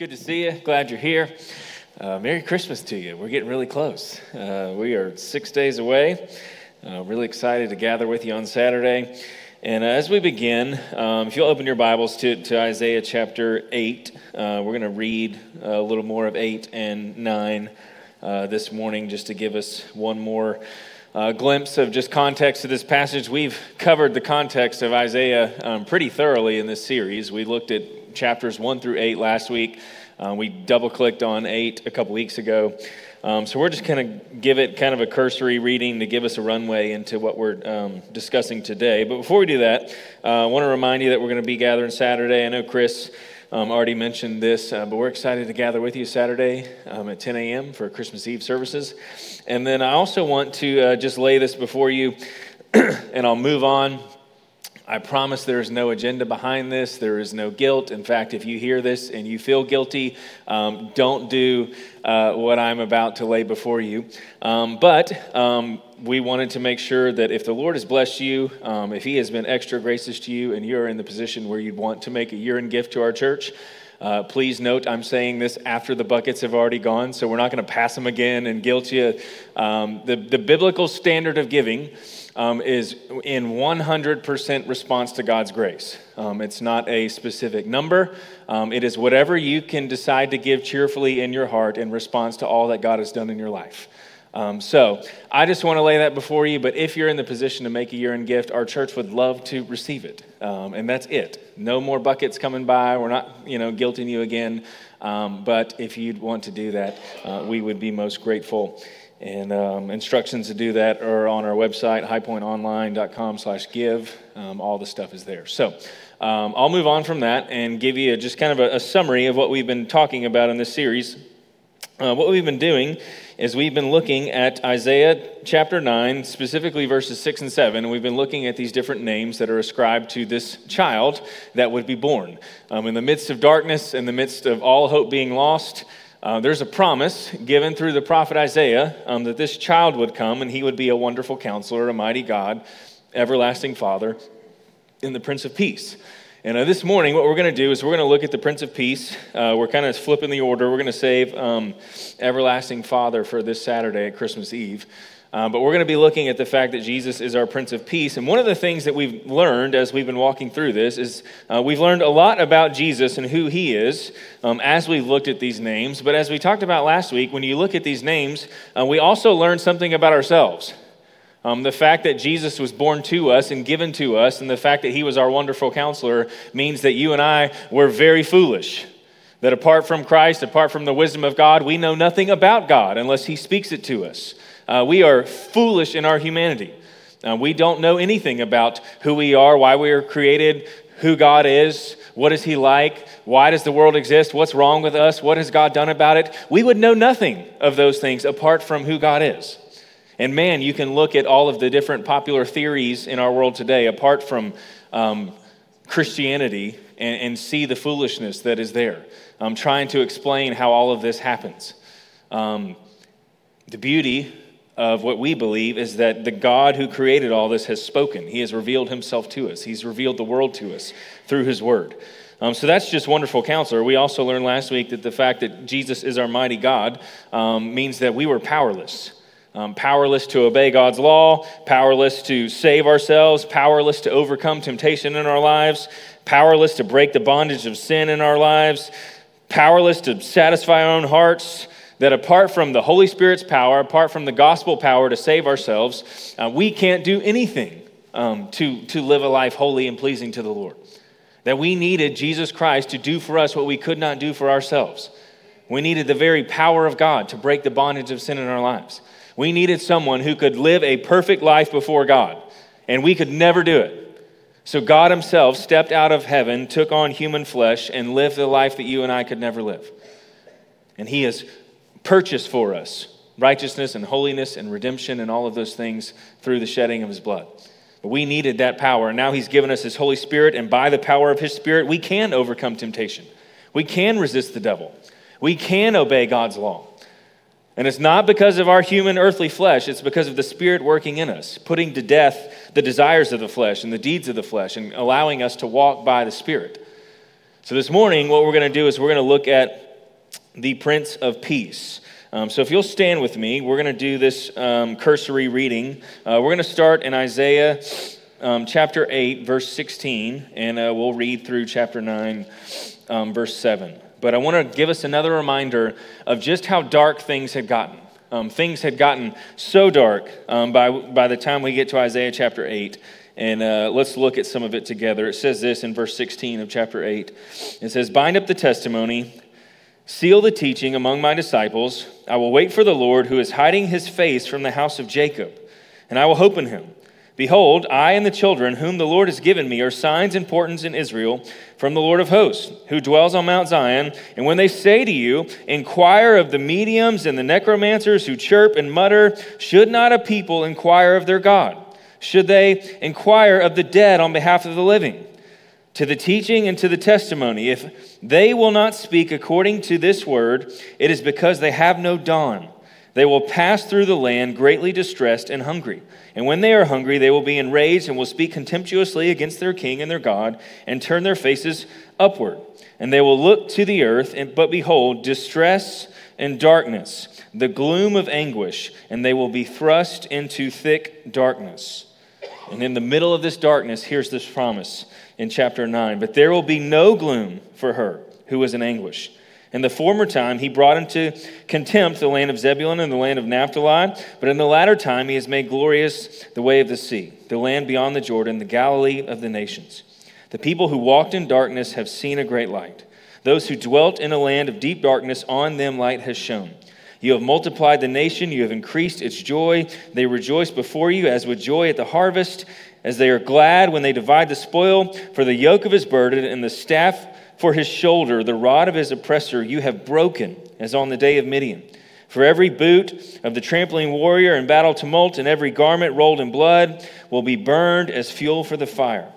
good to see you. Glad you're here. Uh, Merry Christmas to you. We're getting really close. Uh, we are six days away. Uh, really excited to gather with you on Saturday. And uh, as we begin, um, if you'll open your Bibles to, to Isaiah chapter 8, uh, we're going to read a little more of 8 and 9 uh, this morning just to give us one more uh, glimpse of just context to this passage. We've covered the context of Isaiah um, pretty thoroughly in this series. We looked at chapters 1 through 8 last week. Uh, we double clicked on 8 a couple weeks ago. Um, so we're just going to give it kind of a cursory reading to give us a runway into what we're um, discussing today. But before we do that, uh, I want to remind you that we're going to be gathering Saturday. I know Chris um, already mentioned this, uh, but we're excited to gather with you Saturday um, at 10 a.m. for Christmas Eve services. And then I also want to uh, just lay this before you, and I'll move on I promise there is no agenda behind this. There is no guilt. In fact, if you hear this and you feel guilty, um, don't do uh, what I'm about to lay before you. Um, but um, we wanted to make sure that if the Lord has blessed you, um, if He has been extra gracious to you, and you're in the position where you'd want to make a year end gift to our church, uh, please note I'm saying this after the buckets have already gone, so we're not going to pass them again and guilt you. Um, the, the biblical standard of giving um, is in 100% response to God's grace. Um, it's not a specific number. Um, it is whatever you can decide to give cheerfully in your heart in response to all that God has done in your life. Um, so I just want to lay that before you. But if you're in the position to make a year end gift, our church would love to receive it, um, and that's it. No more buckets coming by. We're not, you know, guilting you again. Um, but if you'd want to do that, uh, we would be most grateful. And um, instructions to do that are on our website, highpointonline.com slash give. Um, all the stuff is there. So um, I'll move on from that and give you just kind of a, a, summary of what we've been talking about in this series. Uh, what we've been doing is we've been looking at Isaiah chapter 9, specifically verses 6 and 7, and we've been looking at these different names that are ascribed to this child that would be born. Um, in the midst of darkness, in the midst of all hope being lost, uh, there's a promise given through the prophet Isaiah um, that this child would come and he would be a wonderful counselor, a mighty God, everlasting Father, and the Prince of Peace. And uh, this morning, what we're going to do is we're going to look at the Prince of Peace. Uh, we're kind of flipping the order. We're going to save um, Everlasting Father for this Saturday at Christmas Eve. Uh, but we're going to be looking at the fact that Jesus is our Prince of Peace. And one of the things that we've learned as we've been walking through this is uh, we've learned a lot about Jesus and who he is um, as we've looked at these names. But as we talked about last week, when you look at these names, uh, we also learn something about ourselves. Um, the fact that Jesus was born to us and given to us, and the fact that he was our wonderful counselor, means that you and I were very foolish. That apart from Christ, apart from the wisdom of God, we know nothing about God unless he speaks it to us. Uh, we are foolish in our humanity. Uh, we don't know anything about who we are, why we are created, who God is, what is He like, why does the world exist, what's wrong with us, what has God done about it. We would know nothing of those things apart from who God is. And man, you can look at all of the different popular theories in our world today, apart from um, Christianity, and, and, see the foolishness that is there. I'm trying to explain how all of this happens. Um, the beauty of what we believe is that the God who created all this has spoken. He has revealed himself to us, He's revealed the world to us through His word. Um, so that's just wonderful counselor. We also learned last week that the fact that Jesus is our mighty God um, means that we were powerless. Um, powerless to obey God's law, powerless to save ourselves, powerless to overcome temptation in our lives, powerless to break the bondage of sin in our lives, powerless to satisfy our own hearts, that apart from the Holy Spirit's power, apart from the gospel power to save ourselves, uh, we can't do anything um, to, to live a life holy and pleasing to the Lord. That we needed Jesus Christ to do for us what we could not do for ourselves. We needed the very power of God to break the bondage of sin in our lives. We needed someone who could live a perfect life before God, and we could never do it. So God Himself stepped out of heaven, took on human flesh, and lived the life that you and I could never live. And He has purchased for us righteousness and holiness and redemption and all of those things through the shedding of his blood. We needed that power. And now he's given us his Holy Spirit, and by the power of his Spirit, we can overcome temptation. We can resist the devil. We can obey God's law. And it's not because of our human earthly flesh, it's because of the Spirit working in us, putting to death the desires of the flesh and the deeds of the flesh, and allowing us to walk by the Spirit. So, this morning, what we're going to do is we're going to look at the Prince of Peace. Um, so if you'll stand with me, we're going to do this um, cursory reading. Uh, we're going to start in Isaiah um, chapter 8, verse 16, and uh, we'll read through chapter 9, um, verse 7. But I want to give us another reminder of just how dark things had gotten. Um, things had gotten so dark um, by, by the time we get to Isaiah chapter 8. And uh, let's look at some of it together. It says this in verse 16 of chapter 8. It says, Bind up the testimony, seal the teaching among my disciples. I will wait for the Lord who is hiding his face from the house of Jacob, and I will hope in him. Behold, I and the children whom the Lord has given me are signs and portents in Israel from the Lord of hosts, who dwells on Mount Zion. And when they say to you, Inquire of the mediums and the necromancers who chirp and mutter, should not a people inquire of their God? Should they inquire of the dead on behalf of the living? To the teaching and to the testimony, if they will not speak according to this word, it is because they have no dawn. They will pass through the land greatly distressed and hungry. And when they are hungry, they will be enraged and will speak contemptuously against their king and their God and turn their faces upward. And they will look to the earth, and, but behold, distress and darkness, the gloom of anguish, and they will be thrust into thick darkness. And in the middle of this darkness, here's this promise in chapter 9 But there will be no gloom for her who is in anguish. In the former time, he brought into contempt the land of Zebulun and the land of Naphtali, but in the latter time, he has made glorious the way of the sea, the land beyond the Jordan, the Galilee of the nations. The people who walked in darkness have seen a great light. Those who dwelt in a land of deep darkness, on them light has shone. You have multiplied the nation, you have increased its joy. They rejoice before you as with joy at the harvest, as they are glad when they divide the spoil. For the yoke of his burden and the staff for his shoulder, the rod of his oppressor, you have broken, as on the day of Midian. For every boot of the trampling warrior in battle tumult, and every garment rolled in blood, will be burned as fuel for the fire.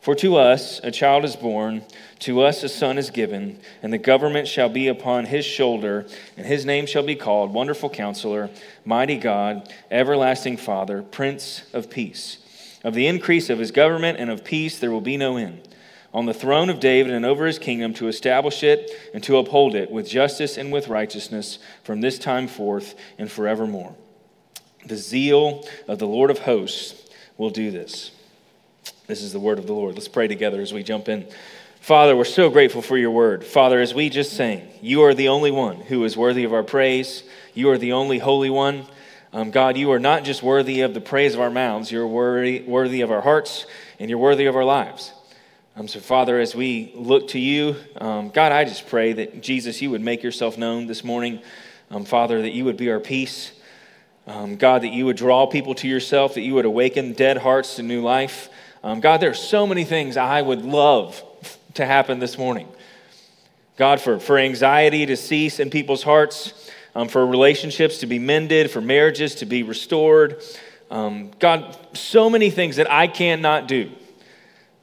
For to us a child is born, to us a son is given, and the government shall be upon his shoulder, and his name shall be called Wonderful Counselor, Mighty God, Everlasting Father, Prince of Peace. Of the increase of his government and of peace there will be no end on the throne of David and over his kingdom to establish it and to uphold it with justice and with righteousness from this time forth and forevermore. The zeal of the Lord of hosts will do this. This is the word of the Lord. Let's pray together as we jump in. Father, we're so grateful for your word. Father, as we just sang, you are the only one who is worthy of our praise. You are the only holy one. Um, God, you are not just worthy of the praise of our mouths, you're worthy, worthy of our hearts and you're worthy of our lives. Um, so, Father, as we look to you, um, God, I just pray that Jesus, you would make yourself known this morning. Um, Father, that you would be our peace. Um, God, that you would draw people to yourself, that you would awaken dead hearts to new life. Um, God, there are so many things I would love to happen this morning. God, for, for anxiety to cease in people's hearts, um, for relationships to be mended, for marriages to be restored. God, so many things that I cannot do.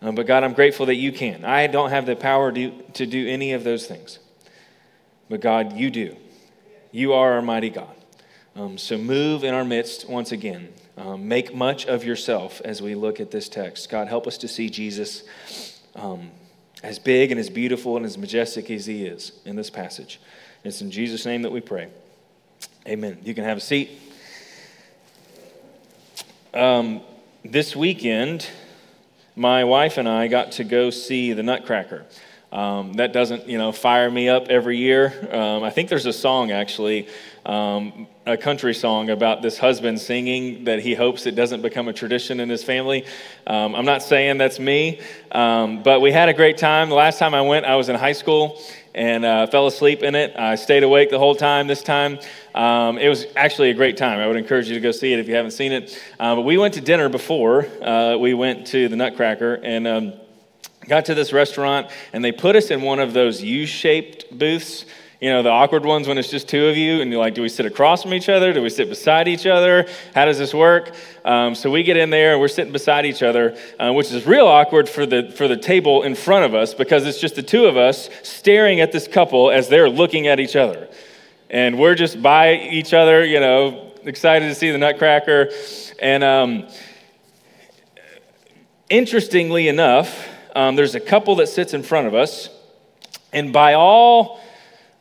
Um, but God, I'm grateful that you can. I don't have the power to, to do any of those things. But God, you do. You are our mighty God. Um, so move in our midst once again. Um, make much of yourself as we look at this text. God, help us to see Jesus um, as big and as beautiful and as majestic as he is in this passage. It's in Jesus' name that we pray. Amen. You can have a seat. Um, this weekend, my wife and I got to go see the Nutcracker. Um, that doesn't, you know, fire me up every year. Um, I think there's a song actually, um, a country song about this husband singing that he hopes it doesn't become a tradition in his family. Um, I'm not saying that's me, um, but we had a great time. The last time I went, I was in high school, and uh, fell asleep in it. I stayed awake the whole time this time. Um, it was actually a great time. I would encourage you to go see it if you haven't seen it. Uh, but we went to dinner before uh, we went to the Nutcracker and um, got to this restaurant, and they put us in one of those U shaped booths you know, the awkward ones when it's just two of you, and you're like, do we sit across from each other? Do we sit beside each other? How does this work? Um, so we get in there, and we're sitting beside each other, uh, which is real awkward for the, for the table in front of us because it's just the two of us staring at this couple as they're looking at each other. And we're just by each other, you know, excited to see the Nutcracker. And um, interestingly enough, um, there's a couple that sits in front of us, and by all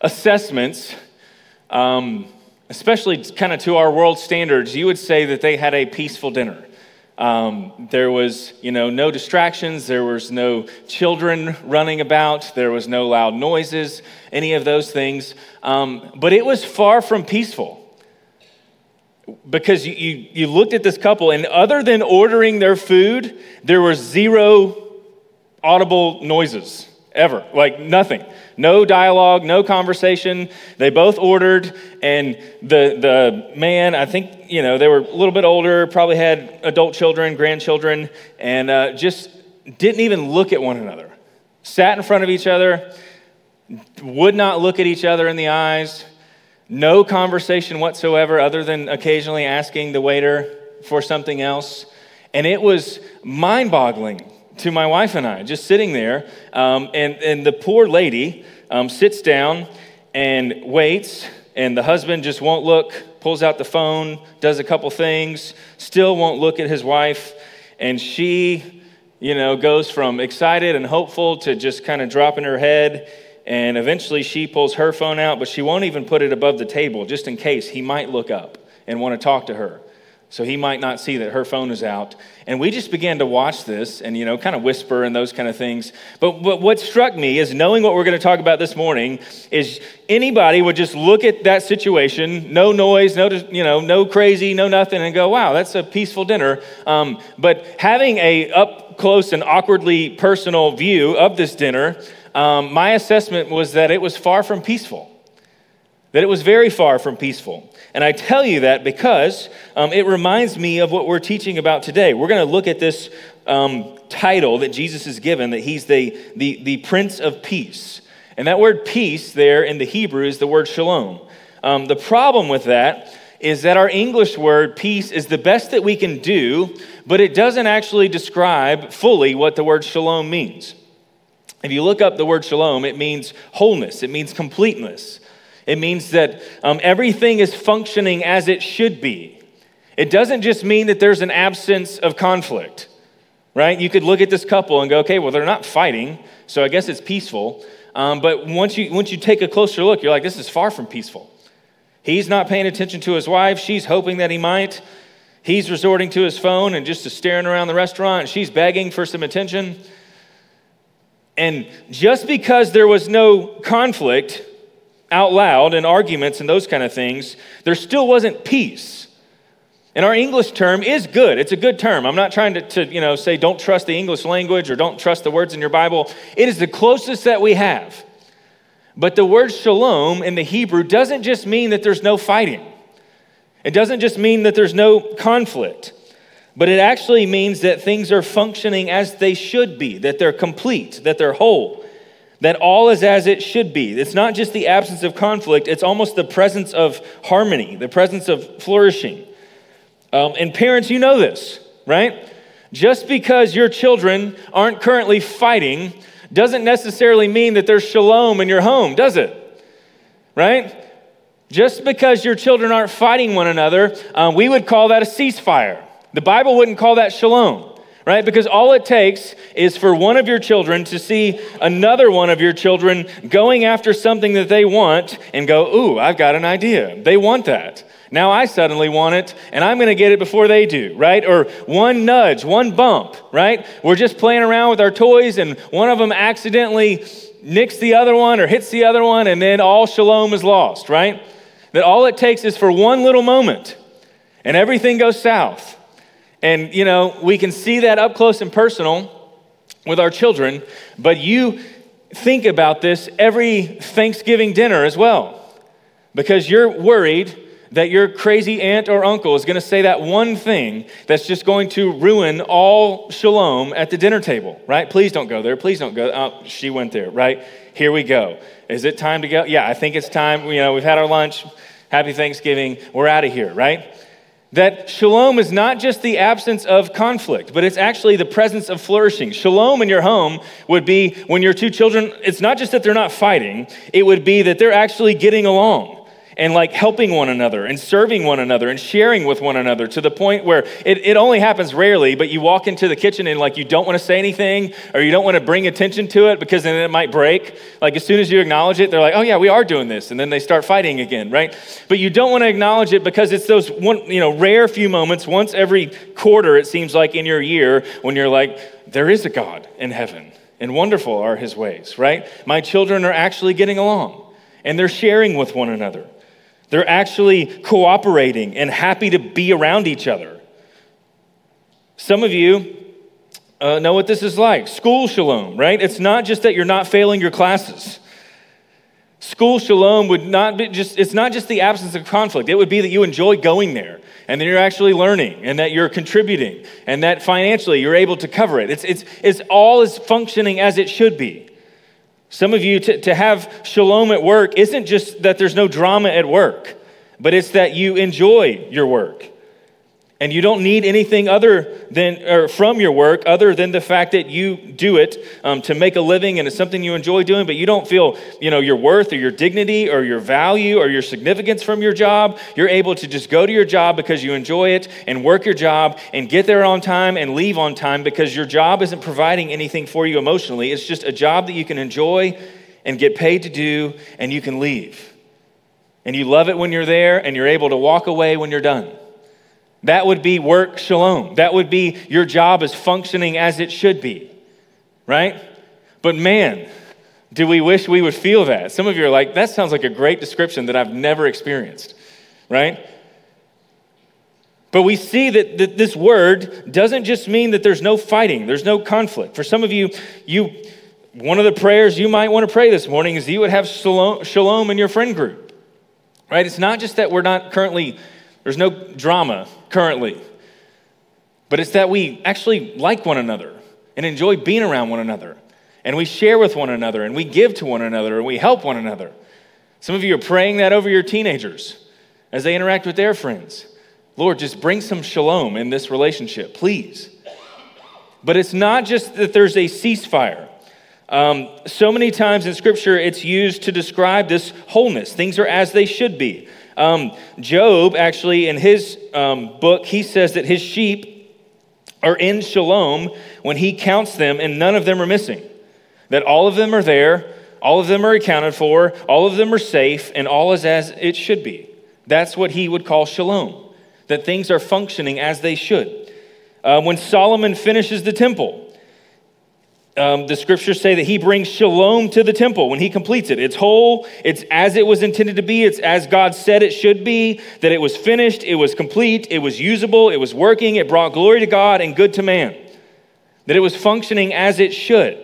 assessments, um, especially kind of to our world standards, you would say that they had a peaceful dinner. Um, there was, you know, no distractions. There was no children running about. There was no loud noises, any of those things. Um, but it was far from peaceful because you, you, you looked at this couple, and other than ordering their food, there were zero audible noises ever, like nothing. No dialogue, no conversation. They both ordered, and the, the man, I think, you know, they were a little bit older, probably had adult children, grandchildren, and uh, just didn't even look at one another. Sat in front of each other, would not look at each other in the eyes, no conversation whatsoever other than occasionally asking the waiter for something else. And it was mind boggling to my wife and I, just sitting there. Um, and, and the poor lady um, sits down and waits, and the husband just won't look, pulls out the phone, does a couple things, still won't look at his wife. And she, you know, goes from excited and hopeful to just kind of dropping her head. And eventually she pulls her phone out, but she won't even put it above the table just in case he might look up and want to talk to her. So he might not see that her phone is out. And we just began to watch this and, you know, kind of whisper and those kind of things. But, but what struck me is knowing what we're going to talk about this morning is anybody would just look at that situation, no noise, no, you know, no crazy, no nothing, and go, wow, that's a peaceful dinner. Um, but having a up close and awkwardly personal view of this dinner, um, my assessment was that it was far from peaceful that it was very far from peaceful. And I tell you that because um, it reminds me of what we're teaching about today. We're going to look at this um, title that Jesus is given, that he's the, the, the Prince of Peace. And that word peace there in the Hebrew is the word shalom. Um, the problem with that is that our English word peace is the best that we can do, but it doesn't actually describe fully what the word shalom means. If you look up the word shalom, it means wholeness, it means completeness. It means that um, everything is functioning as it should be. It doesn't just mean that there's an absence of conflict, right? You could look at this couple and go, okay, well, they're not fighting, so I guess it's peaceful. Um, but once you, once you take a closer look, you're like, this is far from peaceful. He's not paying attention to his wife. She's hoping that he might. He's resorting to his phone and just staring around the restaurant. She's begging for some attention. And just because there was no conflict out loud and arguments and those kind of things, there still wasn't peace. And our English term is good. It's a good term. I'm not trying to, to, you know, say don't trust the English language or don't trust the words in your Bible. It is the closest that we have. But the word shalom in the Hebrew doesn't just mean that there's no fighting. It doesn't just mean that there's no conflict. But it actually means that things are functioning as they should be, that they're complete, that they're whole that all is as it should be. It's not just the absence of conflict, it's almost the presence of harmony, the presence of flourishing. Um, and parents, you know this, right? Just because your children aren't currently fighting doesn't necessarily mean that there's shalom in your home, does it? Right? Just because your children aren't fighting one another, um, we would call that a ceasefire. The Bible wouldn't call that shalom right? Because all it takes is for one of your children to see another one of your children going after something that they want and go, Ooh, I've got an idea. They want that. Now I suddenly want it, and I'm going to get it before they do, right? Or one nudge, one bump, right? We're just playing around with our toys, and one of them accidentally nicks the other one or hits the other one, and then all shalom is lost, right? That all it takes is for one little moment, and everything goes south. And, you know, we can see that up close and personal with our children, but you think about this every Thanksgiving dinner as well because you're worried that your crazy aunt or uncle is going to say that one thing that's just going to ruin all shalom at the dinner table, right? Please don't go there. Please don't go. Oh, she went there, right? Here we go. Is it time to go? Yeah, I think it's time. You know, we've had our lunch. Happy Thanksgiving. We're out of here, right? That shalom is not just the absence of conflict, but it's actually the presence of flourishing. Shalom in your home would be when your two children, it's not just that they're not fighting, it would be that they're actually getting along. And like helping one another and serving one another and sharing with one another to the point where it, it only happens rarely, but you walk into the kitchen and like you don't want to say anything or you don't want to bring attention to it because then it might break. Like as soon as you acknowledge it, they're like, oh yeah, we are doing this. And then they start fighting again, right? But you don't want to acknowledge it because it's those one, you know, rare few moments, once every quarter, it seems like in your year, when you're like, there is a God in heaven and wonderful are his ways, right? My children are actually getting along and they're sharing with one another. They're actually cooperating and happy to be around each other. Some of you uh, know what this is like school shalom, right? It's not just that you're not failing your classes. School shalom would not be just, it's not just the absence of conflict. It would be that you enjoy going there and that you're actually learning and that you're contributing and that financially you're able to cover it. It's, it's, it's all is functioning as it should be. Some of you, to, to have shalom at work isn't just that there's no drama at work, but it's that you enjoy your work. And you don't need anything other than, or from your work other than the fact that you do it um, to make a living and it's something you enjoy doing, but you don't feel, you know, your worth or your dignity or your value or your significance from your job. You're able to just go to your job because you enjoy it and work your job and get there on time and leave on time because your job isn't providing anything for you emotionally. It's just a job that you can enjoy and get paid to do and you can leave. And you love it when you're there and you're able to walk away when you're done. That would be work shalom. That would be your job is functioning as it should be, right? But man, do we wish we would feel that? Some of you are like, that sounds like a great description that I've never experienced, right? But we see that, that this word doesn't just mean that there's no fighting, there's no conflict. For some of you, you one of the prayers you might want to pray this morning is you would have shalom, shalom in your friend group, right? It's not just that we're not currently there's no drama currently. But it's that we actually like one another and enjoy being around one another. And we share with one another and we give to one another and we help one another. Some of you are praying that over your teenagers as they interact with their friends. Lord, just bring some shalom in this relationship, please. But it's not just that there's a ceasefire. Um, so many times in Scripture, it's used to describe this wholeness. Things are as they should be. Um, Job, actually, in his um, book, he says that his sheep are in shalom when he counts them, and none of them are missing. That all of them are there, all of them are accounted for, all of them are safe, and all is as it should be. That's what he would call shalom, that things are functioning as they should. Uh, when Solomon finishes the temple, um, the scriptures say that he brings shalom to the temple when he completes it. It's whole, it's as it was intended to be, it's as God said it should be, that it was finished, it was complete, it was usable, it was working, it brought glory to God and good to man, that it was functioning as it should.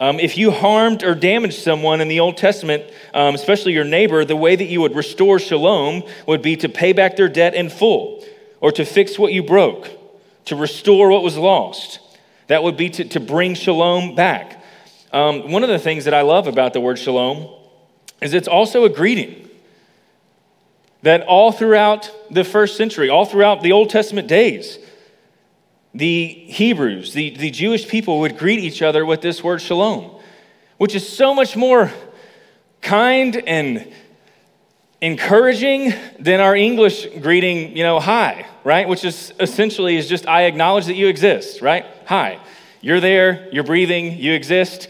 Um, if you harmed or damaged someone in the Old Testament, um, especially your neighbor, the way that you would restore shalom would be to pay back their debt in full, or to fix what you broke, to restore what was lost. That would be to, to bring shalom back. Um, one of the things that I love about the word shalom is it's also a greeting. That all throughout the first century, all throughout the Old Testament days, the Hebrews, the, the Jewish people would greet each other with this word shalom, which is so much more kind and encouraging than our English greeting, you know, hi, right? Which is essentially is just I acknowledge that you exist, right? Hi. You're there, you're breathing, you exist.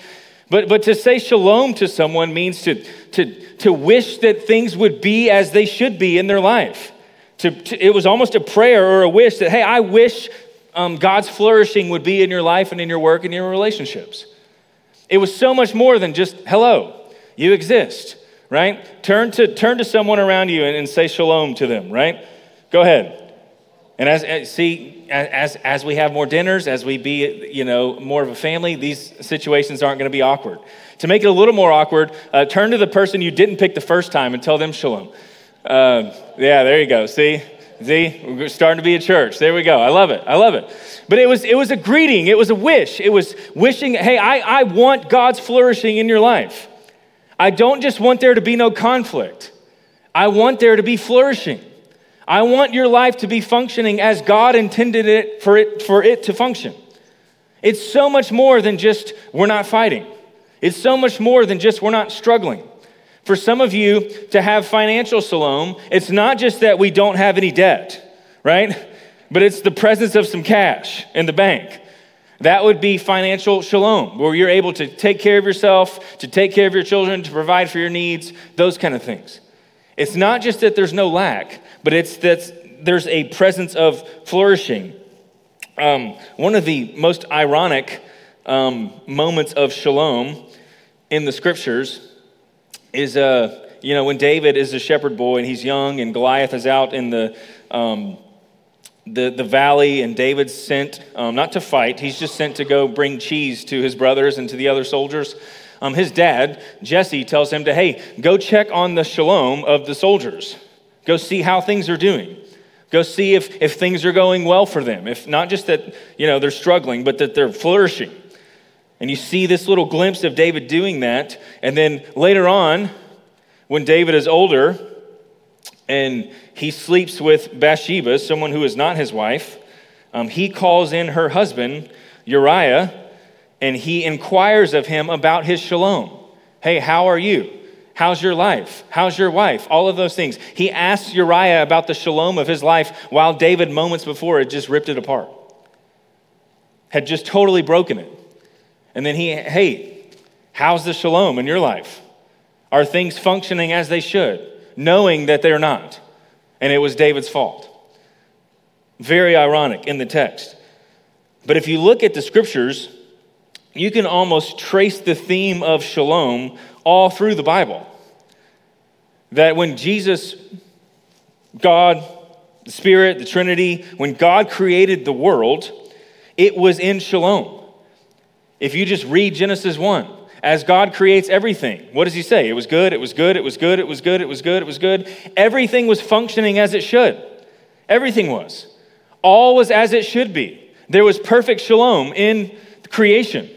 But, but to say shalom to someone means to, to, to wish that things would be as they should be in their life. To, to it was almost a prayer or a wish that, hey, I wish um, God's flourishing would be in your life and in your work and in your relationships. It was so much more than just, hello, you exist right? Turn to, turn to someone around you and, and say shalom to them, right? Go ahead. And as, see, as, as we have more dinners, as we be, you know, more of a family, these situations aren't going to be awkward. To make it a little more awkward, uh, turn to the person you didn't pick the first time and tell them shalom. Uh, yeah, there you go. See, see, we're starting to be a church. There we go. I love it. I love it. But it was, it was a greeting. It was a wish. It was wishing, hey, I, I want God's flourishing in your life. I don't just want there to be no conflict, I want there to be flourishing. I want your life to be functioning as God intended it for it, for it to function. It's so much more than just we're not fighting. It's so much more than just we're not struggling. For some of you to have financial shalom, it's not just that we don't have any debt, right? But it's the presence of some cash in the bank. That would be financial shalom, where you're able to take care of yourself, to take care of your children, to provide for your needs, those kind of things. It's not just that there's no lack, but it's that there's a presence of flourishing. Um, one of the most ironic um, moments of shalom in the scriptures is, uh, you know, when David is a shepherd boy and he's young and Goliath is out in the, um, the, the valley and David's sent, um, not to fight, he's just sent to go bring cheese to his brothers and to the other soldiers. Um, his dad, Jesse, tells him to, hey, go check on the shalom of the soldiers. Go see how things are doing. Go see if, if things are going well for them. If not just that, you know, they're struggling, but that they're flourishing. And you see this little glimpse of David doing that. And then later on, when David is older and he sleeps with Bathsheba, someone who is not his wife, um, he calls in her husband, Uriah, and he inquires of him about his shalom. Hey, how are you? How's your life? How's your wife? All of those things. He asks Uriah about the shalom of his life while David, moments before, had just ripped it apart, had just totally broken it. And then he, hey, how's the shalom in your life? Are things functioning as they should? Knowing that they're not. And it was David's fault. Very ironic in the text. But if you look at the scriptures, you can almost trace the theme of shalom all through the Bible. That when Jesus, God, the Spirit, the Trinity, when God created the world, it was in shalom. If you just read Genesis 1, as God creates everything, what does he say? It was good, it was good, it was good, it was good, it was good, it was good. Everything was functioning as it should. Everything was. All was as it should be. There was perfect shalom in creation.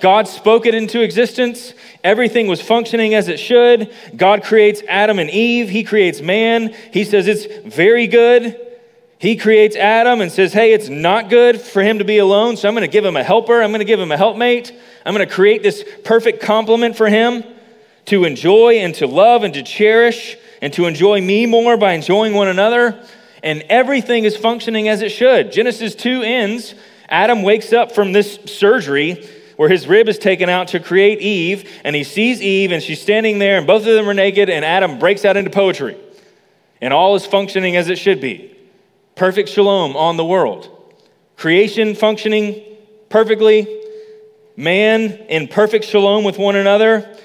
God spoke it into existence. Everything was functioning as it should. God creates Adam and Eve. He creates man. He says it's very good. He creates Adam and says, Hey, it's not good for him to be alone, so I'm going to give him a helper. I'm going to give him a helpmate. I'm going to create this perfect complement for him to enjoy and to love and to cherish and to enjoy me more by enjoying one another. And everything is functioning as it should. Genesis 2 ends. Adam wakes up from this surgery where his rib is taken out to create Eve, and he sees Eve, and she's standing there, and both of them are naked, and Adam breaks out into poetry. And all is functioning as it should be perfect shalom on the world. Creation functioning perfectly, man in perfect shalom with one another,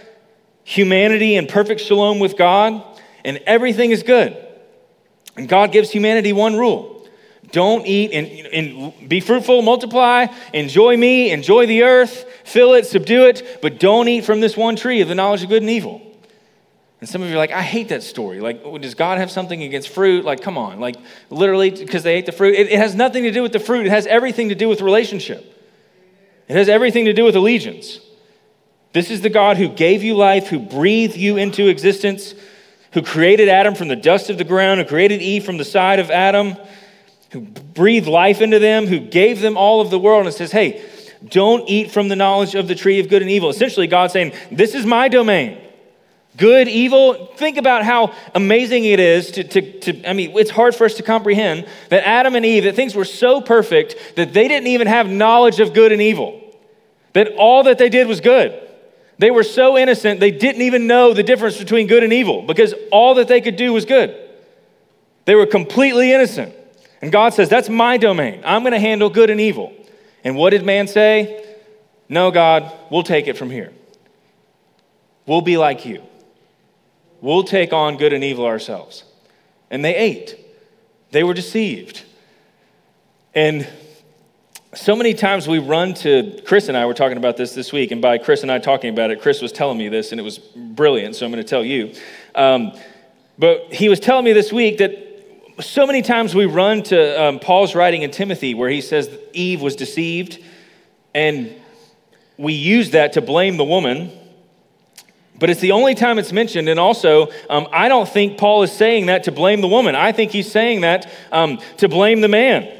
humanity in perfect shalom with God, and everything is good. And God gives humanity one rule don't eat and, and, be fruitful, multiply, enjoy me, enjoy the earth, fill it, subdue it, but don't eat from this one tree of the knowledge of good and evil. And some of you are like, I hate that story. Like, does God have something against fruit? Like, come on. Like, literally, because they ate the fruit. It, it has nothing to do with the fruit, it has everything to do with relationship, it has everything to do with allegiance. This is the God who gave you life, who breathed you into existence, who created Adam from the dust of the ground, who created Eve from the side of Adam, who breathed life into them, who gave them all of the world, and says, Hey, don't eat from the knowledge of the tree of good and evil. Essentially, God saying, This is my domain. Good, evil. Think about how amazing it is to, to, to, I mean, it's hard for us to comprehend that Adam and Eve, that things were so perfect that they didn't even have knowledge of good and evil, that all that they did was good. They were so innocent, they didn't even know the difference between good and evil because all that they could do was good. They were completely innocent. And God says, That's my domain. I'm going to handle good and evil. And what did man say? No, God, we'll take it from here. We'll be like you. We'll take on good and evil ourselves. And they ate, they were deceived. And so many times we run to Chris and I were talking about this this week, and by Chris and I talking about it, Chris was telling me this, and it was brilliant. So I'm going to tell you. Um, but he was telling me this week that so many times we run to um, Paul's writing in Timothy where he says Eve was deceived, and we use that to blame the woman. But it's the only time it's mentioned. And also, um, I don't think Paul is saying that to blame the woman. I think he's saying that um, to blame the man.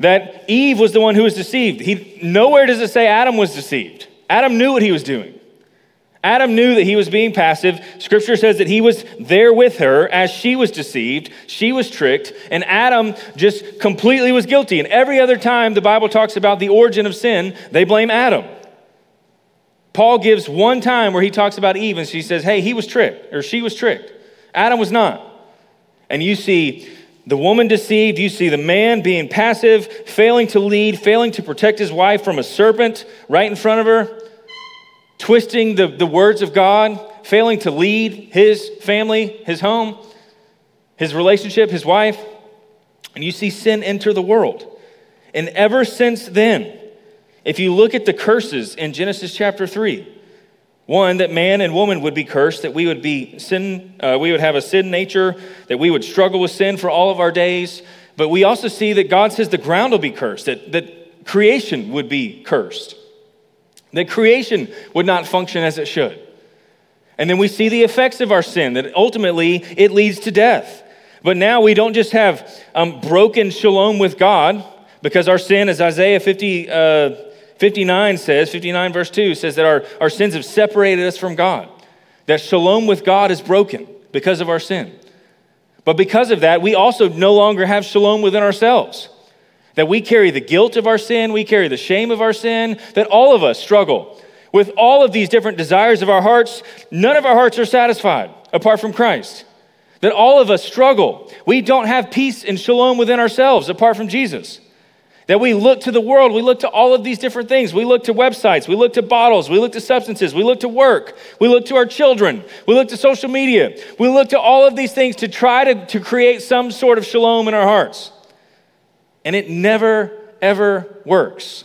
That Eve was the one who was deceived. He, nowhere does it say Adam was deceived. Adam knew what he was doing. Adam knew that he was being passive. Scripture says that he was there with her as she was deceived, she was tricked, and Adam just completely was guilty. And every other time the Bible talks about the origin of sin, they blame Adam. Paul gives one time where he talks about Eve and she says, hey, he was tricked, or she was tricked. Adam was not. And you see the woman deceived, you see the man being passive, failing to lead, failing to protect his wife from a serpent right in front of her twisting the, the words of God, failing to lead his family, his home, his relationship, his wife. And you see sin enter the world. And ever since then, if you look at the curses in Genesis chapter 3, one, that man and woman would be cursed, that we would be sin, uh, we would have a sin nature, that we would struggle with sin for all of our days. But we also see that God says the ground will be cursed, that, that creation would be cursed that creation would not function as it should. And then we see the effects of our sin, that ultimately it leads to death. But now we don't just have um, broken shalom with God, because our sin, as Isaiah 50, uh, 59 says, 59 verse 2 says that our, our sins have separated us from God. That shalom with God is broken because of our sin. But because of that, we also no longer have shalom within ourselves. That we carry the guilt of our sin, we carry the shame of our sin, that all of us struggle with all of these different desires of our hearts. None of our hearts are satisfied apart from Christ. That all of us struggle. We don't have peace and shalom within ourselves apart from Jesus. That we look to the world, we look to all of these different things. We look to websites, we look to bottles, we look to substances, we look to work, we look to our children, we look to social media, we look to all of these things to try to, to create some sort of shalom in our hearts. And it never, ever works.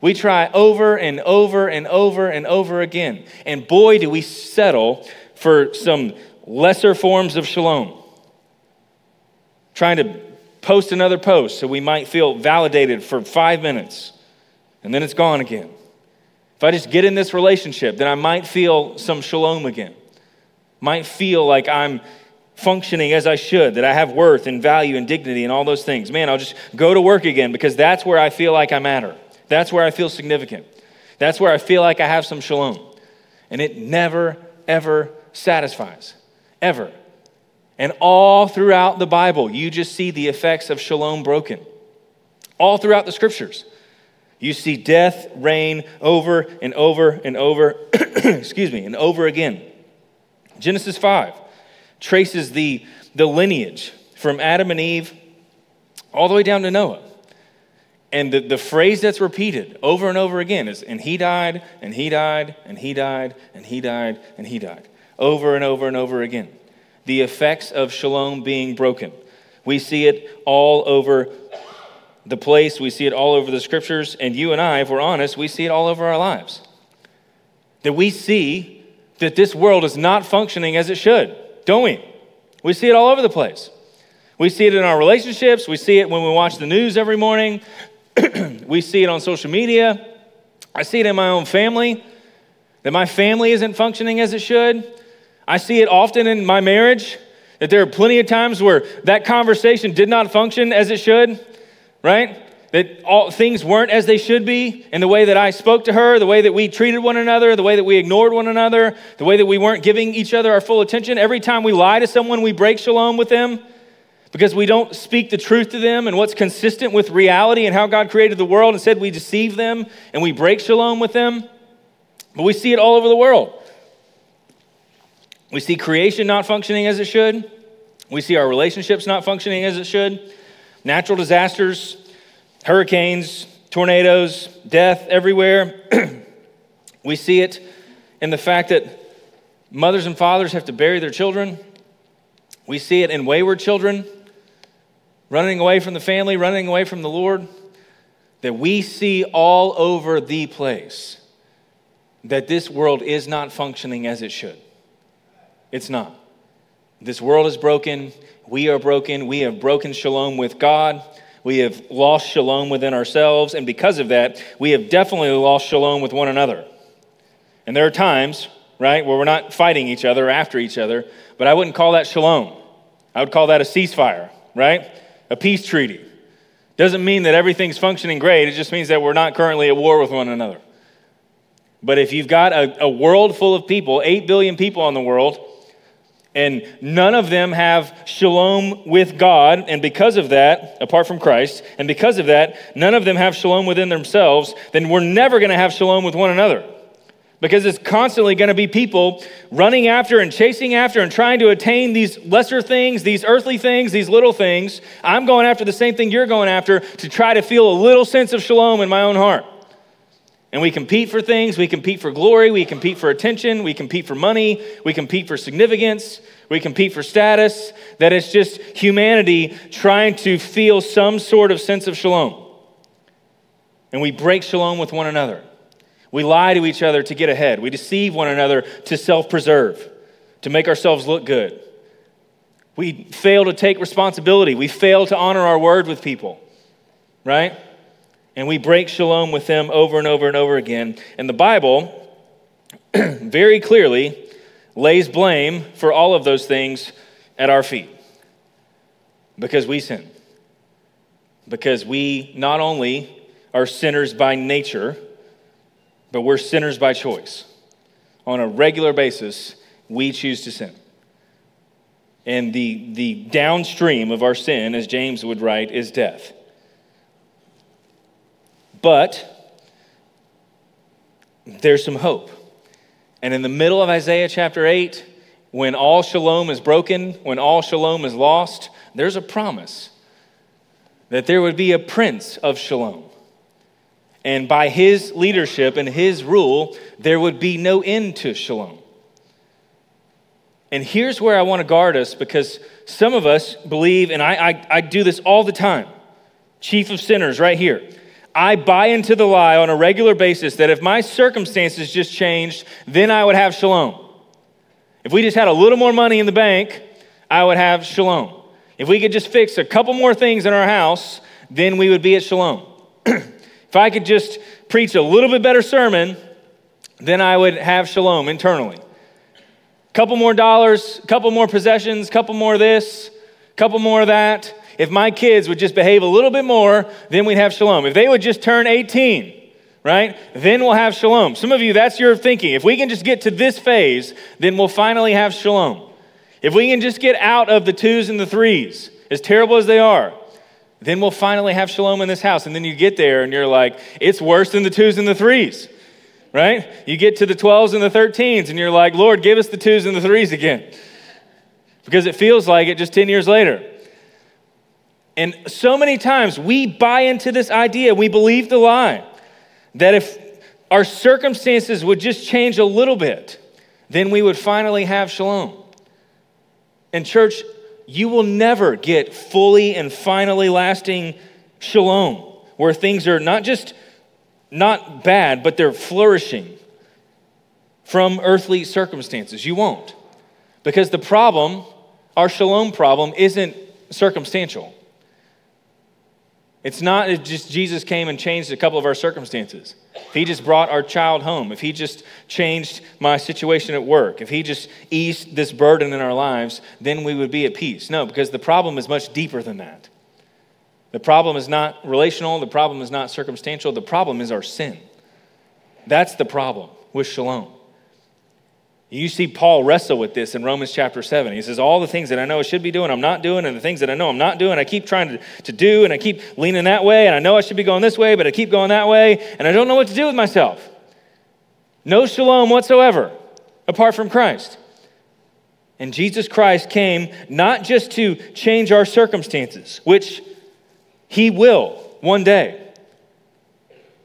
We try over and over and over and over again. And boy, do we settle for some lesser forms of shalom. Trying to post another post so we might feel validated for five minutes, and then it's gone again. If I just get in this relationship, then I might feel some shalom again. Might feel like I'm functioning as I should, that I have worth and value and dignity and all those things. Man, I'll just go to work again because that's where I feel like I matter. That's where I feel significant. That's where I feel like I have some shalom. And it never, ever satisfies. Ever. And all throughout the Bible, you just see the effects of shalom broken. All throughout the scriptures. You see death reign over and over and over, excuse me, and over again. Genesis 5 traces the, the lineage from Adam and Eve all the way down to Noah. And the, the phrase that's repeated over and over again is, and he died, and he died, and he died, and he died, and he died. Over and over and over again. The effects of shalom being broken. We see it all over the place, we see it all over the scriptures, and you and I, if we're honest, we see it all over our lives. That we see that this world is not functioning as it should don't we? We see it all over the place. We see it in our relationships. We see it when we watch the news every morning. we see it on social media. I see it in my own family, that my family isn't functioning as it should. I see it often in my marriage, that there are plenty of times where that conversation did not function as it should, right? that all things weren't as they should be in the way that I spoke to her, the way that we treated one another, the way that we ignored one another, the way that we weren't giving each other our full attention. Every time we lie to someone, we break shalom with them because we don't speak the truth to them and what's consistent with reality and how God created the world. Instead, we deceive them and we break shalom with them. But we see it all over the world. We see creation not functioning as it should. We see our relationships not functioning as it should. Natural disasters hurricanes, tornadoes, death everywhere. we see it in the fact that mothers and fathers have to bury their children. We see it in wayward children running away from the family, running away from the Lord. That we see all over the place that this world is not functioning as it should. It's not. This world is broken. We are broken. We have broken shalom with God. We have lost shalom within ourselves, and because of that, we have definitely lost shalom with one another. And there are times, right, where we're not fighting each other or after each other, but I wouldn't call that shalom. I would call that a ceasefire, right? A peace treaty. Doesn't mean that everything's functioning great, it just means that we're not currently at war with one another. But if you've got a, a world full of people, 8 billion people in the world, and none of them have shalom with God, and because of that, apart from Christ, and because of that, none of them have shalom within themselves, then we're never going to have shalom with one another. Because it's constantly going to be people running after and chasing after and trying to attain these lesser things, these earthly things, these little things. I'm going after the same thing you're going after to try to feel a little sense of shalom in my own heart. And we compete for things. We compete for glory. We compete for attention. We compete for money. We compete for significance. We compete for status. That it's just humanity trying to feel some sort of sense of shalom. And we break shalom with one another. We lie to each other to get ahead. We deceive one another to self preserve, to make ourselves look good. We fail to take responsibility. We fail to honor our word with people, right? And we break shalom with them over and over and over again. And the Bible very clearly lays blame for all of those things at our feet because we sin. Because we not only are sinners by nature, but we're sinners by choice. On a regular basis, we choose to sin. And the, the downstream of our sin, as James would write, is death. But there's some hope. And in the middle of Isaiah chapter 8, when all shalom is broken, when all shalom is lost, there's a promise that there would be a prince of shalom. And by his leadership and his rule, there would be no end to shalom. And here's where I want to guard us because some of us believe, and I, I, I do this all the time, chief of sinners right here. I buy into the lie on a regular basis that if my circumstances just changed, then I would have shalom. If we just had a little more money in the bank, I would have shalom. If we could just fix a couple more things in our house, then we would be at shalom. if I could just preach a little bit better sermon, then I would have shalom internally. Couple more dollars, couple more possessions, couple more this, couple more that, if my kids would just behave a little bit more, then we'd have shalom. If they would just turn 18, right, then we'll have shalom. Some of you, that's your thinking. If we can just get to this phase, then we'll finally have shalom. If we can just get out of the twos and the threes, as terrible as they are, then we'll finally have shalom in this house. And then you get there and you're like, it's worse than the twos and the threes, right? You get to the 12s and the 13s and you're like, Lord, give us the twos and the threes again. Because it feels like it just 10 years later. And so many times we buy into this idea, we believe the lie that if our circumstances would just change a little bit, then we would finally have shalom. And, church, you will never get fully and finally lasting shalom where things are not just not bad, but they're flourishing from earthly circumstances. You won't. Because the problem, our shalom problem, isn't circumstantial. It's not just Jesus came and changed a couple of our circumstances. If he just brought our child home, if he just changed my situation at work, if he just eased this burden in our lives, then we would be at peace. No, because the problem is much deeper than that. The problem is not relational, the problem is not circumstantial, the problem is our sin. That's the problem with shalom. You see Paul wrestle with this in Romans chapter 7. He says, All the things that I know I should be doing, I'm not doing, and the things that I know I'm not doing, I keep trying to, to do, and I keep leaning that way, and I know I should be going this way, but I keep going that way, and I don't know what to do with myself. No shalom whatsoever apart from Christ. And Jesus Christ came not just to change our circumstances, which he will one day,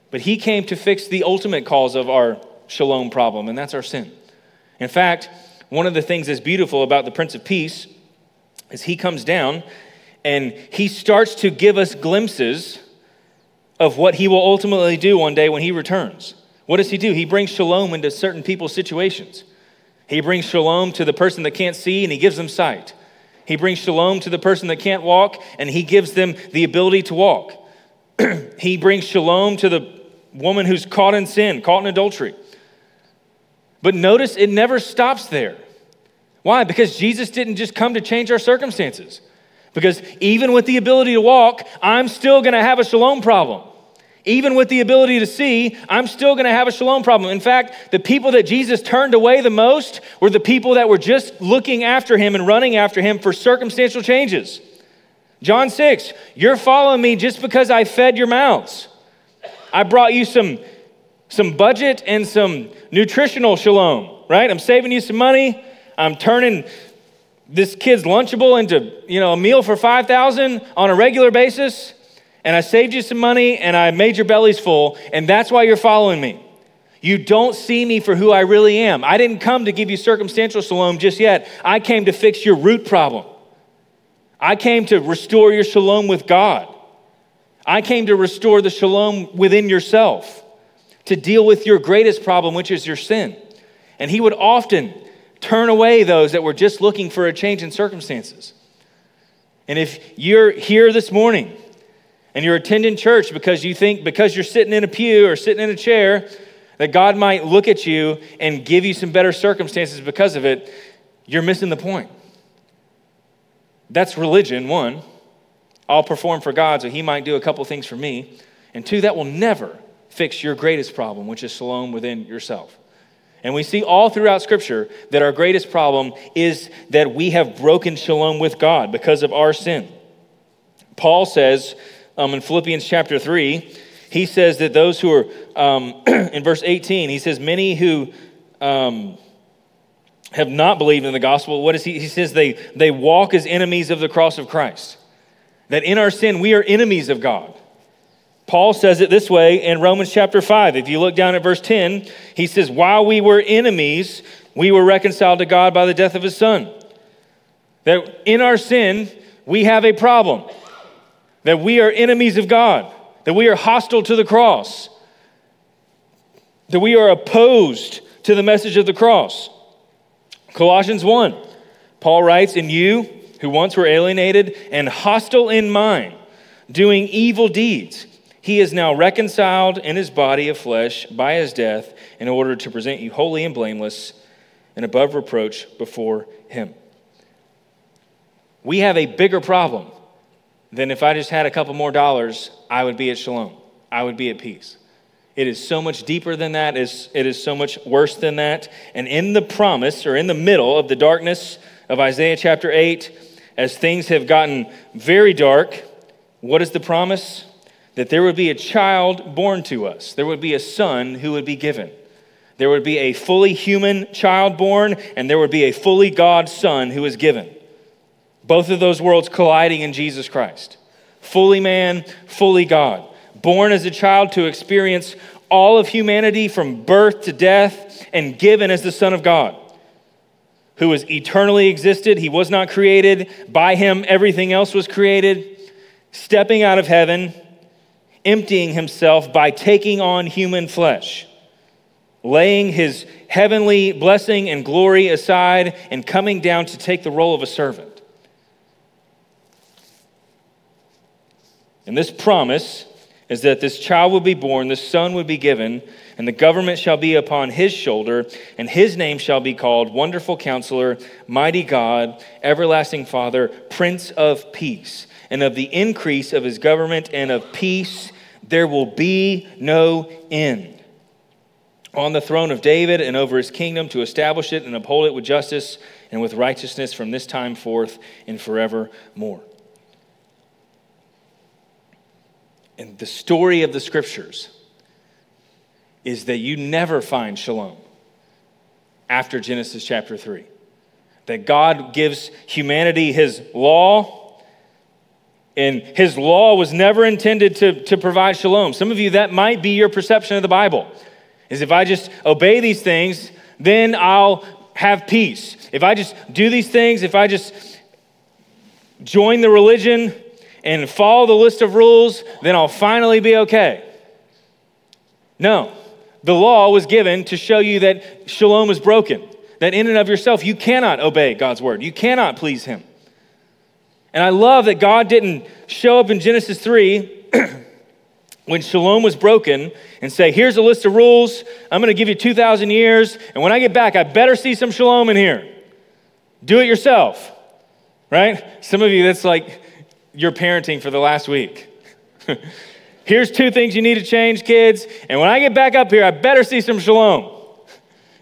but he came to fix the ultimate cause of our shalom problem, and that's our sin. In fact, one of the things that's beautiful about the Prince of Peace is he comes down and he starts to give us glimpses of what he will ultimately do one day when he returns. What does he do? He brings shalom into certain people's situations. He brings shalom to the person that can't see and he gives them sight. He brings shalom to the person that can't walk and he gives them the ability to walk. he brings shalom to the woman who's caught in sin, caught in adultery. But notice it never stops there. Why? Because Jesus didn't just come to change our circumstances. Because even with the ability to walk, I'm still going to have a shalom problem. Even with the ability to see, I'm still going to have a shalom problem. In fact, the people that Jesus turned away the most were the people that were just looking after him and running after him for circumstantial changes. John 6, you're following me just because I fed your mouths. I brought you some, some budget and some nutritional shalom, right? I'm saving you some money. I'm turning this kid's lunchable into, you know, a meal for 5,000 on a regular basis and I saved you some money and I made your bellies full, and that's why you're following me. You don't see me for who I really am. I didn't come to give you circumstantial shalom just yet. I came to fix your root problem. I came to restore your shalom with God. I came to restore the shalom within yourself, to deal with your greatest problem, which is your sin. And He would often turn away those that were just looking for a change in circumstances. And if you're here this morning and you're attending church because you think because you're sitting in a pew or sitting in a chair that God might look at you and give you some better circumstances because of it, you're missing the point. That's religion, one. I'll perform for God so he might do a couple things for me. And two, that will never fix your greatest problem, which is shalom within yourself. And we see all throughout Scripture that our greatest problem is that we have broken shalom with God because of our sin. Paul says um, in Philippians chapter 3, he says that those who are, um, in verse 18, he says, many who um, have not believed in the gospel, what is he? He says they, they walk as enemies of the cross of Christ. That in our sin, we are enemies of God. Paul says it this way in Romans chapter 5. If you look down at verse 10, he says, While we were enemies, we were reconciled to God by the death of his son. That in our sin, we have a problem that we are enemies of God, that we are hostile to the cross, that we are opposed to the message of the cross. Colossians 1, Paul writes, In you who once were alienated and hostile in mind, doing evil deeds, he is now reconciled in his body of flesh by his death in order to present you holy and blameless and above reproach before him. We have a bigger problem than if I just had a couple more dollars, I would be at shalom. I would be at peace. It is so much deeper than that. It is so much worse than that. And in the promise, or in the middle of the darkness of Isaiah chapter 8, as things have gotten very dark, what is the promise? That there would be a child born to us, there would be a son who would be given. There would be a fully human child born, and there would be a fully God son who is given. Both of those worlds colliding in Jesus Christ. Fully man, fully God. Born as a child to experience all of humanity from birth to death, and given as the Son of God, who has eternally existed. He was not created. By him, everything else was created. Stepping out of heaven, emptying himself by taking on human flesh laying his heavenly blessing and glory aside and coming down to take the role of a servant. And this promise is that this child will be born, this son will be given, and the government shall be upon his shoulder, and his name shall be called Wonderful Counselor, Mighty God, Everlasting Father, Prince of Peace. And of the increase of his government and of peace there will be no end. On the throne of David and over his kingdom to establish it and uphold it with justice and with righteousness from this time forth and forevermore. And the story of the scriptures is that you never find shalom after Genesis chapter 3. That God gives humanity his law, and his law was never intended to, to provide shalom. Some of you, that might be your perception of the Bible, is if I just obey these things, then I'll have peace. If I just do these things, if I just join the religion, and follow the list of rules, then I'll finally be okay. No, the law was given to show you that shalom is broken, that in and of yourself you cannot obey God's word, you cannot please Him. And I love that God didn't show up in Genesis 3 when shalom was broken and say, Here's a list of rules. I'm going to give you 2,000 years. And when I get back, I better see some shalom in here. Do it yourself, right? Some of you, that's like, your parenting for the last week. here's two things you need to change, kids. And when I get back up here, I better see some shalom.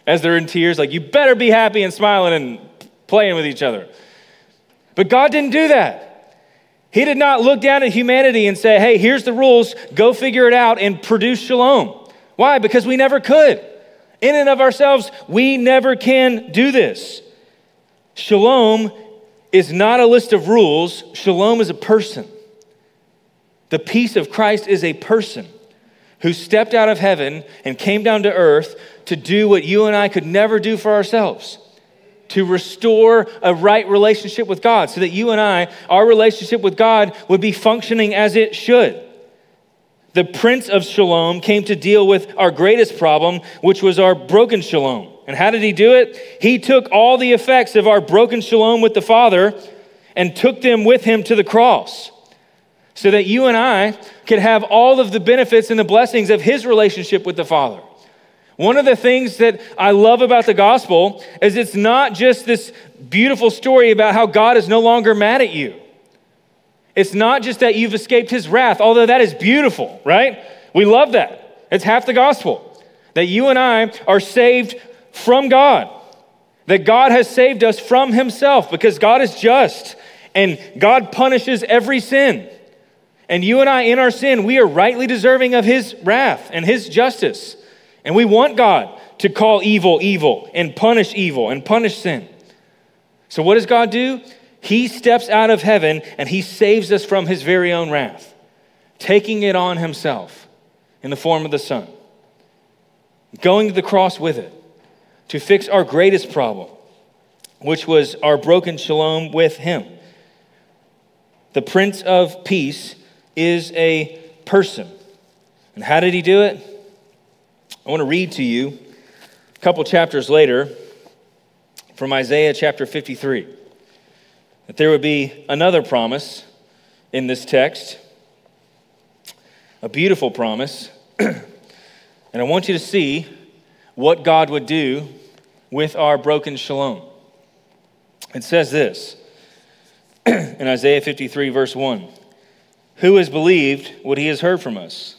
As they're in tears, like, you better be happy and smiling and playing with each other. But God didn't do that. He did not look down at humanity and say, hey, here's the rules, go figure it out and produce shalom. Why? Because we never could. In and of ourselves, we never can do this. Shalom is not a list of rules, shalom is a person. The peace of Christ is a person who stepped out of heaven and came down to earth to do what you and I could never do for ourselves to restore a right relationship with God so that you and I, our relationship with God, would be functioning as it should. The Prince of Shalom came to deal with our greatest problem, which was our broken shalom. And how did he do it? He took all the effects of our broken shalom with the Father and took them with him to the cross so that you and I could have all of the benefits and the blessings of his relationship with the Father. One of the things that I love about the gospel is it's not just this beautiful story about how God is no longer mad at you. It's not just that you've escaped his wrath, although that is beautiful, right? We love that. It's half the gospel. That you and I are saved from God. That God has saved us from himself because God is just and God punishes every sin. And you and I, in our sin, we are rightly deserving of his wrath and his justice. And we want God to call evil evil and punish evil and punish sin. So, what does God do? He steps out of heaven and he saves us from his very own wrath, taking it on himself in the form of the Son, going to the cross with it to fix our greatest problem, which was our broken shalom with him. The Prince of Peace is a person. And how did he do it? I want to read to you a couple chapters later from Isaiah chapter 53 that there would be another promise in this text, a beautiful promise. and I want you to see what God would do with our broken shalom. It says this in Isaiah 53, verse 1 Who has believed what he has heard from us?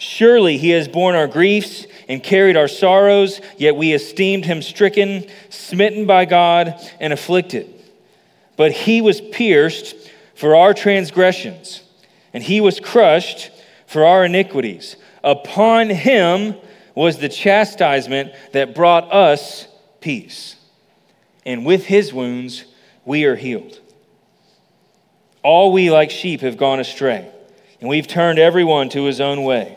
Surely he has borne our griefs and carried our sorrows, yet we esteemed him stricken, smitten by God, and afflicted. But he was pierced for our transgressions, and he was crushed for our iniquities. Upon him was the chastisement that brought us peace. And with his wounds we are healed. All we like sheep have gone astray, and we've turned everyone to his own way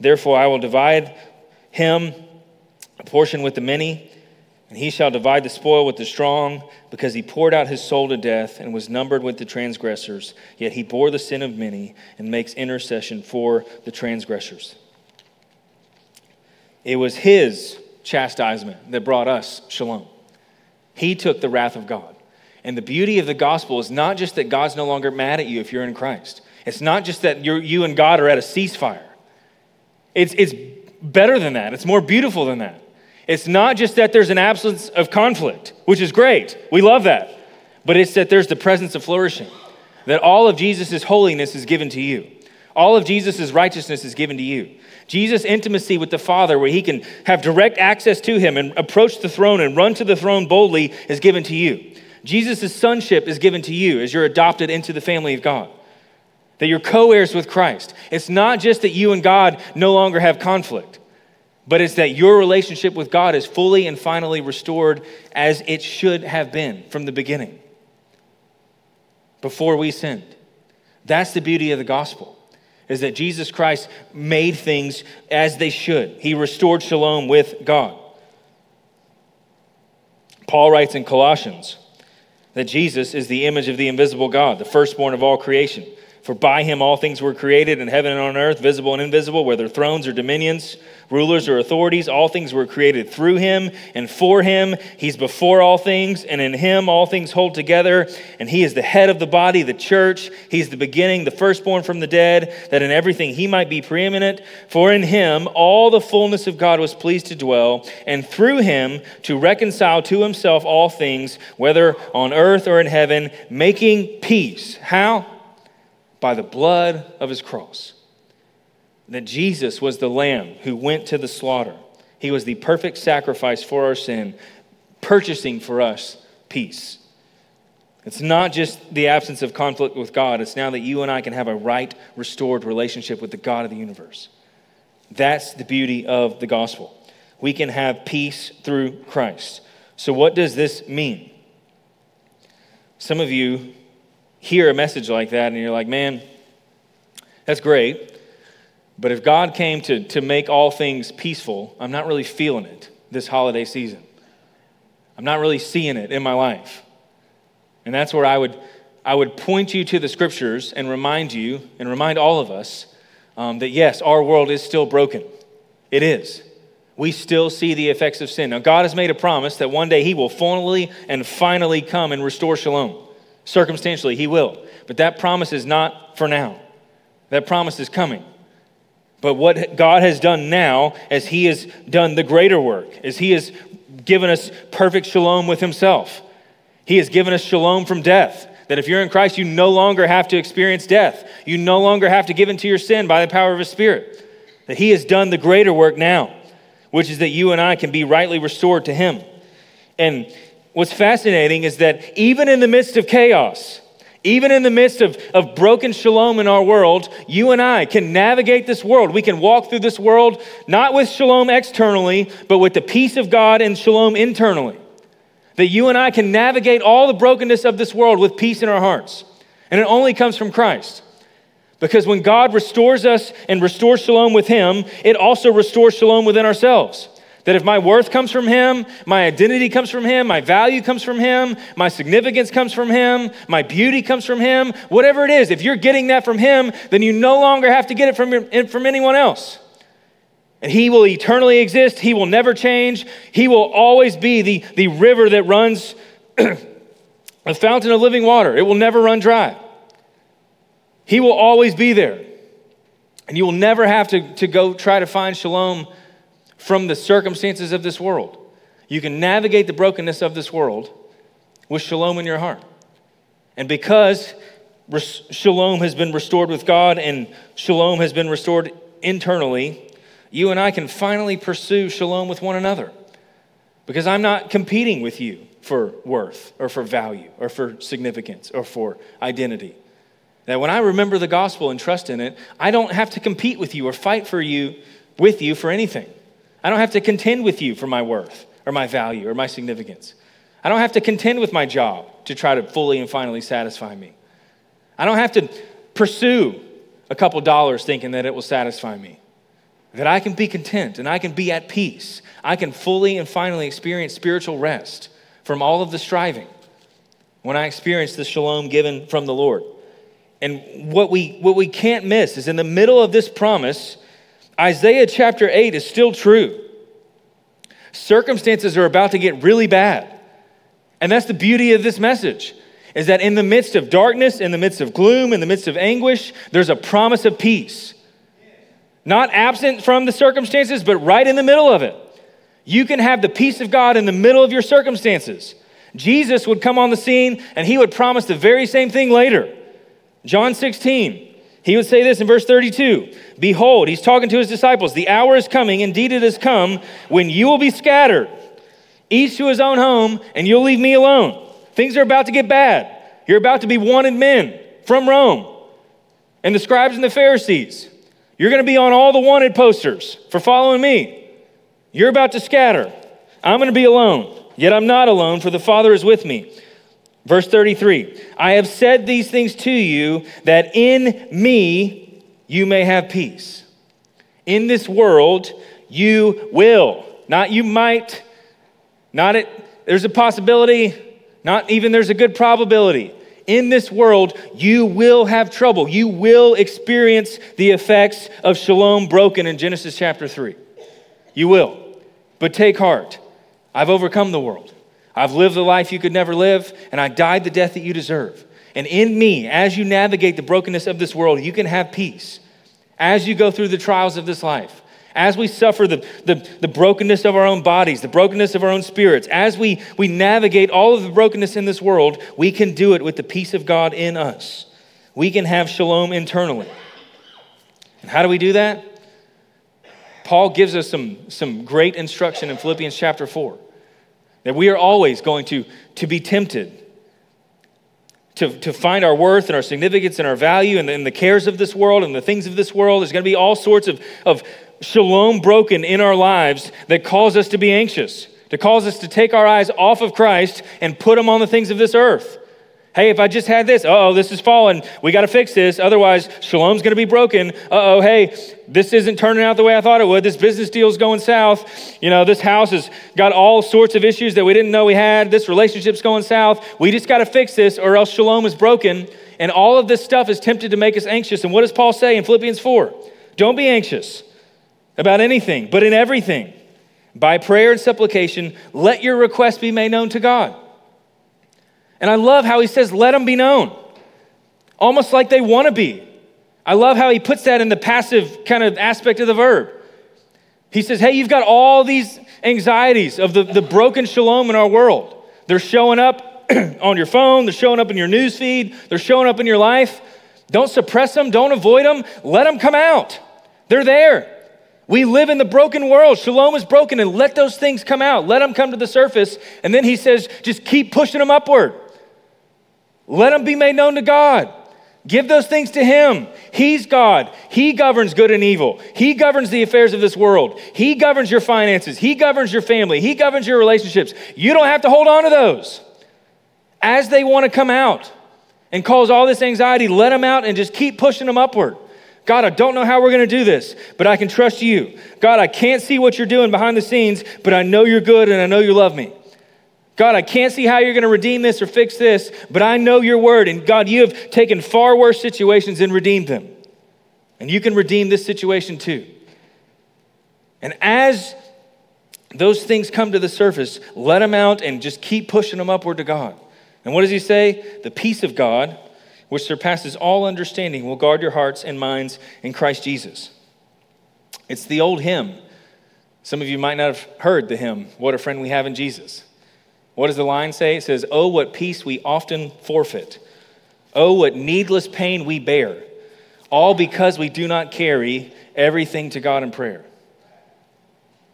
Therefore, I will divide him a portion with the many, and he shall divide the spoil with the strong, because he poured out his soul to death and was numbered with the transgressors. Yet he bore the sin of many and makes intercession for the transgressors. It was his chastisement that brought us shalom. He took the wrath of God. And the beauty of the gospel is not just that God's no longer mad at you if you're in Christ. It's not just that you and God are at a ceasefire. It's, it's better than that, it's more beautiful than that. It's not just that there's an absence of conflict, which is great. We love that. But it's that there's the presence of flourishing, that all of Jesus' holiness is given to you, all of Jesus' righteousness is given to you. Jesus' intimacy with the Father, where he can have direct access to him and approach the throne and run to the throne boldly, is given to you. Jesus' sonship is given to you as you're adopted into the family of God. That you're co heirs with Christ. It's not just that you and God no longer have conflict, but it's that your relationship with God is fully and finally restored as it should have been from the beginning, before we sinned. That's the beauty of the gospel is that Jesus Christ made things as they should. He restored shalom with God. Paul writes in Colossians that Jesus is the image of the invisible God, the firstborn of all creation. For by him all things were created in heaven and on earth, visible and invisible, whether thrones or dominions rulers or authorities. All things were created through him and for him. He's before all things, and in him all things hold together. And he is the head of the body, the church. He's the beginning, the firstborn from the dead, that in everything he might be preeminent. For in him all the fullness of God was pleased to dwell, and through him to reconcile to himself all things, whether on earth or in heaven, making peace. How? By the blood of his cross that Jesus was the lamb who went to the slaughter. He was the perfect sacrifice for our sin, purchasing for us peace. It's not just the absence of conflict with God, it's now that you and I can have a right, restored relationship with the God of the universe. That's the beauty of the gospel. We can have peace through Christ. So, what does this mean? Some of you hear a message like that and you're like, man, that's great. But if God came to, to make all things peaceful, I'm not really feeling it this holiday season. I'm not really seeing it in my life. And that's where I would, I would point you to the scriptures and remind you and remind all of us um, that yes, our world is still broken. It is. We still see the effects of sin. Now, God has made a promise that one day He will fully and finally come and restore shalom. Circumstantially, He will. But that promise is not for now, that promise is coming. But what God has done now, as He has done the greater work, is He has given us perfect shalom with Himself. He has given us shalom from death. That if you're in Christ, you no longer have to experience death. You no longer have to give into your sin by the power of His Spirit. That He has done the greater work now, which is that you and I can be rightly restored to Him. And what's fascinating is that even in the midst of chaos, even in the midst of, of broken shalom in our world, you and I can navigate this world. We can walk through this world not with shalom externally, but with the peace of God and shalom internally. That you and I can navigate all the brokenness of this world with peace in our hearts. And it only comes from Christ. Because when God restores us and restores shalom with Him, it also restores shalom within ourselves. That if my worth comes from Him, my identity comes from Him, my value comes from Him, my significance comes from Him, my beauty comes from Him, whatever it is, if you're getting that from Him, then you no longer have to get it from, from anyone else. And He will eternally exist, He will never change, He will always be the, the river that runs a fountain of living water. It will never run dry. He will always be there. And you will never have to, to go try to find shalom from the circumstances of this world. You can navigate the brokenness of this world with shalom in your heart. And because shalom has been restored with God and shalom has been restored internally, you and I can finally pursue shalom with one another. Because I'm not competing with you for worth or for value or for significance or for identity. That when I remember the gospel and trust in it, I don't have to compete with you or fight for you with you for anything. I don't have to contend with you for my worth or my value or my significance. I don't have to contend with my job to try to fully and finally satisfy me. I don't have to pursue a couple dollars thinking that it will satisfy me. That I can be content and I can be at peace. I can fully and finally experience spiritual rest from all of the striving when I experience the shalom given from the Lord. And what we, what we can't miss is in the middle of this promise, Isaiah chapter 8 is still true. Circumstances are about to get really bad. And that's the beauty of this message is that in the midst of darkness, in the midst of gloom, in the midst of anguish, there's a promise of peace. Not absent from the circumstances, but right in the middle of it. You can have the peace of God in the middle of your circumstances. Jesus would come on the scene and he would promise the very same thing later. John 16, he would say this in verse 32 Behold, he's talking to his disciples, the hour is coming, indeed it has come, when you will be scattered, each to his own home, and you'll leave me alone. Things are about to get bad. You're about to be wanted men from Rome and the scribes and the Pharisees. You're going to be on all the wanted posters for following me. You're about to scatter. I'm going to be alone, yet I'm not alone, for the Father is with me. Verse 33 I have said these things to you that in me you may have peace. In this world you will, not you might, not it, there's a possibility, not even there's a good probability. In this world, you will have trouble. You will experience the effects of shalom broken in Genesis chapter 3. You will. But take heart. I've overcome the world. I've lived the life you could never live, and I died the death that you deserve. And in me, as you navigate the brokenness of this world, you can have peace. As you go through the trials of this life, as we suffer the, the, the, brokenness of our own bodies, the brokenness of our own spirits, as we, we navigate all of the brokenness in this world, we can do it with the peace of God in us. We can have shalom internally. And how do we do that? Paul gives us some, some great instruction in Philippians chapter 4 that we are always going to, to be tempted to, to find our worth and our significance and our value in the, in the cares of this world and the things of this world. There's going to be all sorts of, of shalom broken in our lives that cause us to be anxious, to cause us to take our eyes off of Christ and put them on the things of this earth. Hey, if I just had this, oh, this is falling. We got to fix this. Otherwise, shalom's going to be broken. Uh oh, hey, this isn't turning out the way I thought it would. This business deal's going south. You know, this house has got all sorts of issues that we didn't know we had. This relationship's going south. We just got to fix this, or else shalom is broken. And all of this stuff is tempted to make us anxious. And what does Paul say in Philippians 4? Don't be anxious about anything, but in everything, by prayer and supplication, let your requests be made known to God. And I love how he says, let them be known, almost like they want to be. I love how he puts that in the passive kind of aspect of the verb. He says, hey, you've got all these anxieties of the, the broken shalom in our world. They're showing up on your phone, they're showing up in your news feed, they're showing up in your life. Don't suppress them, don't avoid them, let them come out. They're there. We live in the broken world. Shalom is broken, and let those things come out. Let them come to the surface. And then he says, just keep pushing them upward. Let them be made known to God. Give those things to Him. He's God. He governs good and evil. He governs the affairs of this world. He governs your finances. He governs your family. He governs your relationships. You don't have to hold on to those. As they want to come out and cause all this anxiety, let them out and just keep pushing them upward. God, I don't know how we're going to do this, but I can trust you. God, I can't see what you're doing behind the scenes, but I know you're good and I know you love me. God, I can't see how you're going to redeem this or fix this, but I know your word. And God, you have taken far worse situations and redeemed them. And you can redeem this situation too. And as those things come to the surface, let them out and just keep pushing them upward to God. And what does he say? The peace of God which surpasses all understanding, will guard your hearts and minds in Christ Jesus. It's the old hymn. Some of you might not have heard the hymn, What a Friend We Have in Jesus. What does the line say? It says, Oh, what peace we often forfeit. Oh, what needless pain we bear, all because we do not carry everything to God in prayer.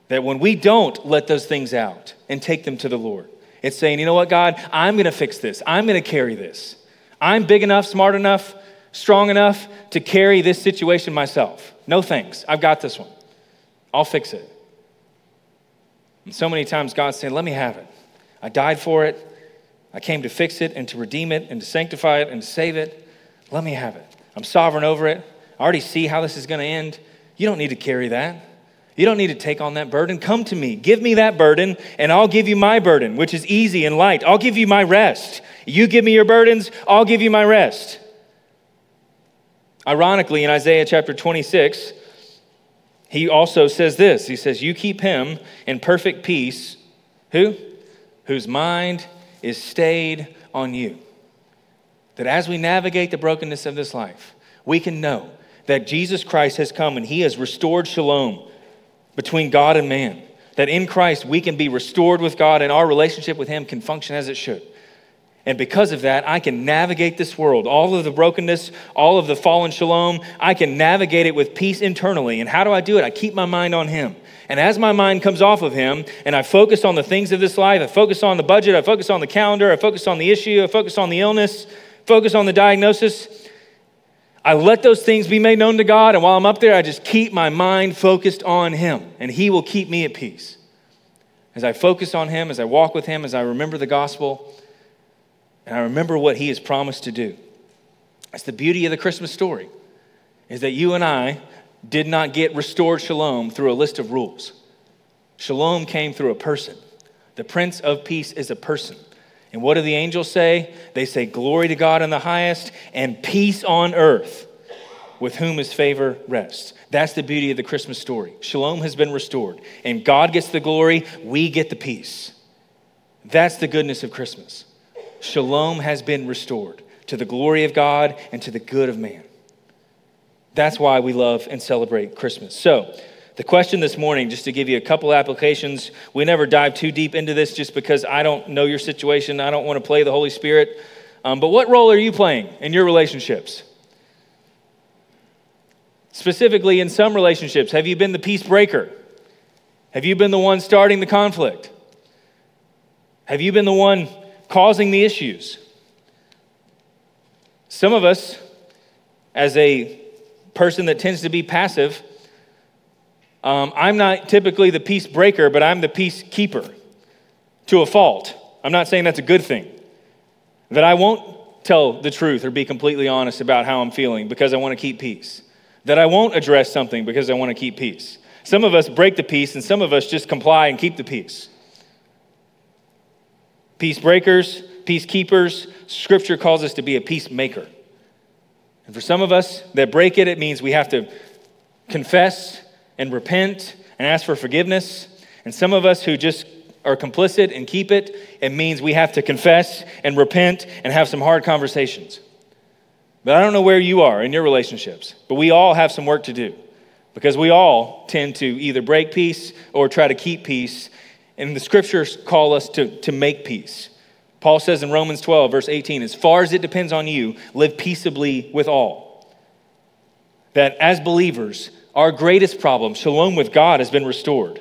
That when we don't let those things out and take them to the Lord, it's saying, you know what, God, I'm going to fix this. I'm going to carry this. I'm big enough, smart enough, strong enough to carry this situation myself. No thanks. I've got this one. I'll fix it. And so many times God's saying, Let me have it. I died for it. I came to fix it and to redeem it and to sanctify it and to save it. Let me have it. I'm sovereign over it. I already see how this is going to end. You don't need to carry that. You don't need to take on that burden. Come to me. Give me that burden, and I'll give you my burden, which is easy and light. I'll give you my rest. You give me your burdens, I'll give you my rest. Ironically, in Isaiah chapter 26, he also says this He says, You keep him in perfect peace. Who? Whose mind is stayed on you. That as we navigate the brokenness of this life, we can know that Jesus Christ has come and he has restored shalom between God and man. That in Christ we can be restored with God and our relationship with him can function as it should. And because of that, I can navigate this world. All of the brokenness, all of the fallen shalom, I can navigate it with peace internally. And how do I do it? I keep my mind on Him. And as my mind comes off of Him and I focus on the things of this life, I focus on the budget, I focus on the calendar, I focus on the issue, I focus on the illness, focus on the diagnosis, I let those things be made known to God. And while I'm up there, I just keep my mind focused on Him. And He will keep me at peace. As I focus on Him, as I walk with Him, as I remember the gospel, and I remember what He has promised to do. That's the beauty of the Christmas story, is that you and I did not get restored shalom through a list of rules. Shalom came through a person. The Prince of Peace is a person. And what do the angels say? They say, Glory to God in the highest and peace on earth with whom his favor rests. That's the beauty of the Christmas story. Shalom has been restored, and God gets the glory, we get the peace. That's the goodness of Christmas. Shalom has been restored to the glory of God and to the good of man. That's why we love and celebrate Christmas. So, the question this morning, just to give you a couple applications, we never dive too deep into this just because I don't know your situation. I don't want to play the Holy Spirit. Um, but what role are you playing in your relationships? Specifically, in some relationships, have you been the peace breaker? Have you been the one starting the conflict? Have you been the one causing the issues? Some of us, as a person that tends to be passive, um, I'm not typically the peace breaker, but I'm the peace keeper to a fault. I'm not saying that's a good thing. That I won't tell the truth or be completely honest about how I'm feeling because I want to keep peace. That I won't address something because I want to keep peace. Some of us break the peace, and some of us just comply and keep the peace. Peace breakers, peacekeepers, scripture calls us to be a peacemaker. And for some of us that break it, it means we have to confess and repent and ask for forgiveness. And some of us who just are complicit and keep it, it means we have to confess and repent and have some hard conversations. But I don't know where you are in your relationships, but we all have some work to do because we all tend to either break peace or try to keep peace. And the scriptures call us to, to make peace. Paul says in Romans 12, verse 18, as far as it depends on you, live peaceably with all. That as believers, our greatest problem, shalom with God, has been restored.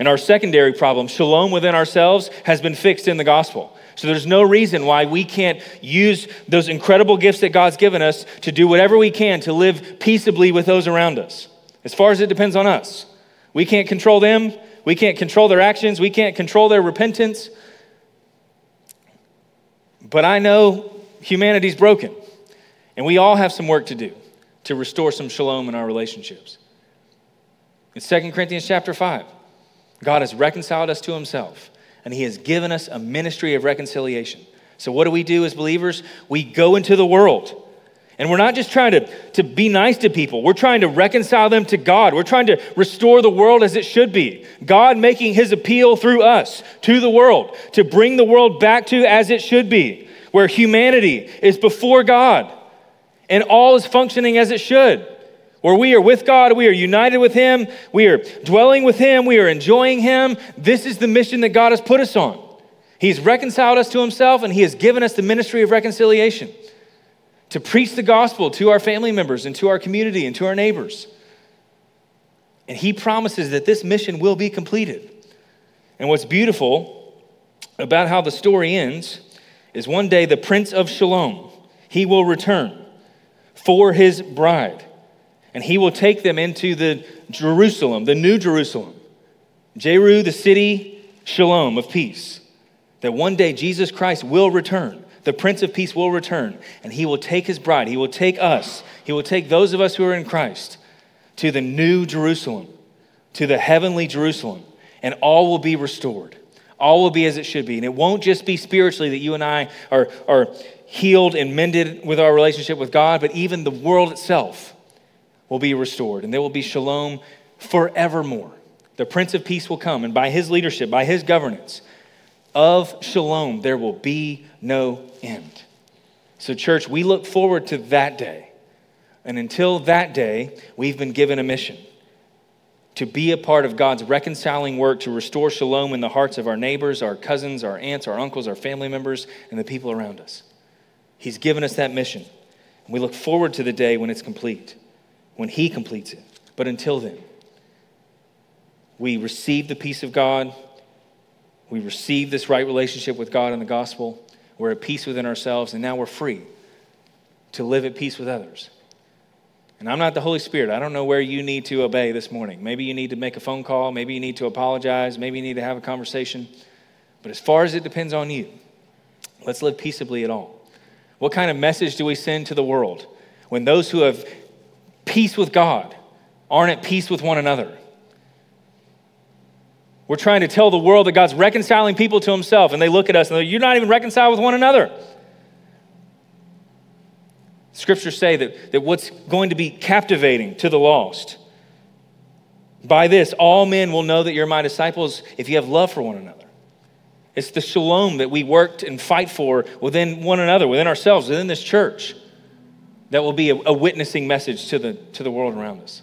And our secondary problem, shalom within ourselves, has been fixed in the gospel. So there's no reason why we can't use those incredible gifts that God's given us to do whatever we can to live peaceably with those around us, as far as it depends on us. We can't control them, we can't control their actions, we can't control their repentance. But I know humanity's broken, and we all have some work to do to restore some shalom in our relationships. In 2 Corinthians chapter 5, God has reconciled us to himself, and he has given us a ministry of reconciliation. So, what do we do as believers? We go into the world. And we're not just trying to, to be nice to people, we're trying to reconcile them to God. We're trying to restore the world as it should be. God making his appeal through us to the world to bring the world back to as it should be, where humanity is before God and all is functioning as it should where we are with God, we are united with Him, we are dwelling with Him, we are enjoying Him. This is the mission that God has put us on. He's reconciled us to Himself, and He has given us the ministry of reconciliation to preach the gospel to our family members and to our community and to our neighbors. And He promises that this mission will be completed. And what's beautiful about how the story ends is one day the Prince of Shalom, He will return for His bride and he will take them into the Jerusalem, the new Jerusalem. Jeru, the city, shalom of peace. That one day Jesus Christ will return. The Prince of Peace will return, and he will take his bride. He will take us. He will take those of us who are in Christ to the new Jerusalem, to the heavenly Jerusalem, and all will be restored. All will be as it should be. And it won't just be spiritually that you and I are, are healed and mended with our relationship with God, but even the world itself will be restored, and there will be shalom forevermore. The Prince of Peace will come, and by his leadership, by his governance of shalom, there will be no end. So, church, we look forward to that day. And until that day, we've been given a mission to be a part of God's reconciling work to restore shalom in the hearts of our neighbors, our cousins, our aunts, our uncles, our family members, and the people around us. He's given us that mission. And we look forward to the day when it's complete, when He completes it. But until then, we receive the peace of God. We receive this right relationship with God in the gospel. We're at peace within ourselves, and now we're free to live at peace with others. And I'm not the Holy Spirit. I don't know where you need to obey this morning. Maybe you need to make a phone call. Maybe you need to apologize. Maybe you need to have a conversation. But as far as it depends on you, let's live peaceably at all. What kind of message do we send to the world when those who have peace with God aren't at peace with one another? We're trying to tell the world that God's reconciling people to himself, and they look at us and they're, You're not even reconciled with one another. Scriptures say that, that what's going to be captivating to the lost, by this, all men will know that you're my disciples if you have love for one another. It's the shalom that we worked and fight for within one another, within ourselves, within this church, that will be a, a witnessing message to the, to the world around us.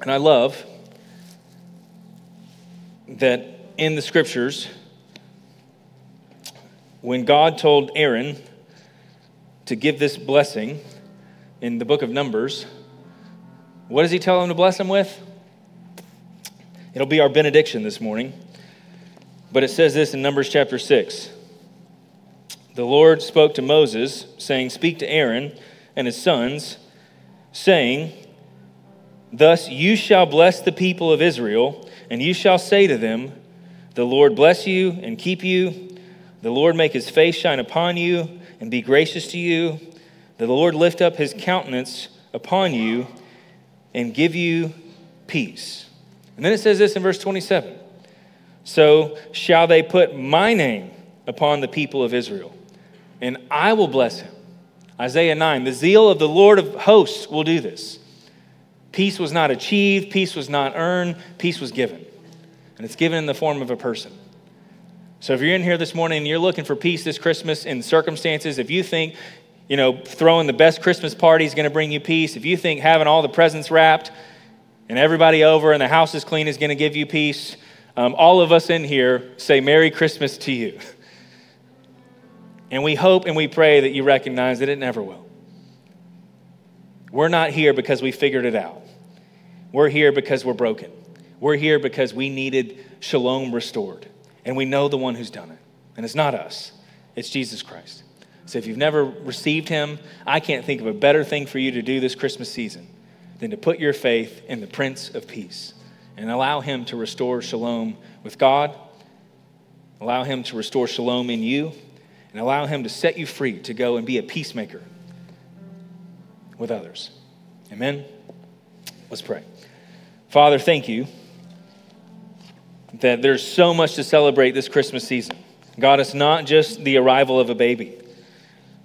And I love that in the scriptures, when God told Aaron to give this blessing in the book of Numbers, what does he tell him to bless him with? It'll be our benediction this morning. But it says this in Numbers chapter 6. The Lord spoke to Moses, saying, Speak to Aaron and his sons, saying, Thus you shall bless the people of Israel and you shall say to them, The Lord bless you and keep you. The Lord make his face shine upon you and be gracious to you. The Lord lift up his countenance upon you and give you peace. And then it says this in verse 27 So shall they put my name upon the people of Israel, and I will bless him. Isaiah 9 The zeal of the Lord of hosts will do this. Peace was not achieved, peace was not earned, peace was given. And it's given in the form of a person. So if you're in here this morning and you're looking for peace this Christmas in circumstances, if you think, you know, throwing the best Christmas party is going to bring you peace, if you think having all the presents wrapped and everybody over and the house is clean is going to give you peace, um, all of us in here say Merry Christmas to you. And we hope and we pray that you recognize that it never will. We're not here because we figured it out. We're here because we're broken. We're here because we needed shalom restored. And we know the one who's done it. And it's not us, it's Jesus Christ. So if you've never received him, I can't think of a better thing for you to do this Christmas season than to put your faith in the Prince of Peace and allow him to restore shalom with God, allow him to restore shalom in you, and allow him to set you free to go and be a peacemaker with others. Amen? Let's pray. Father, thank you that there's so much to celebrate this Christmas season. God, it's not just the arrival of a baby.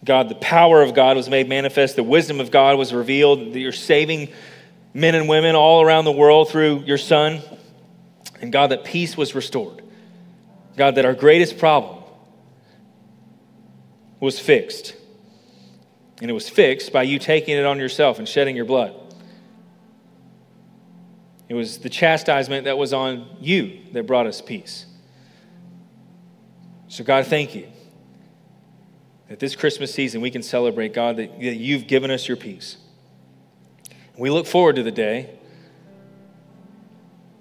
God, the power of God was made manifest, the wisdom of God was revealed, that you're saving men and women all around the world through your Son. And God, that peace was restored. God, that our greatest problem was fixed. And it was fixed by you taking it on yourself and shedding your blood. It was the chastisement that was on you that brought us peace. So, God, thank you that this Christmas season we can celebrate, God, that, that you've given us your peace. We look forward to the day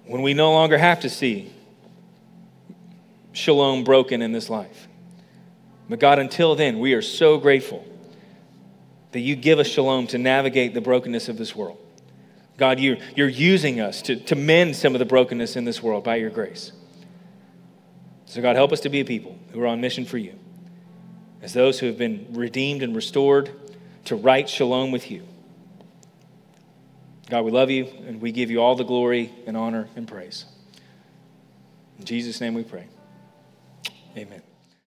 when we no longer have to see shalom broken in this life. But God, until then, we are so grateful that you give us shalom to navigate the brokenness of this world. God, you're, you're using us to, to mend some of the brokenness in this world by your grace. So, God, help us to be a people who are on mission for you, as those who have been redeemed and restored to right shalom with you. God, we love you, and we give you all the glory and honor and praise. In Jesus' name we pray. Amen.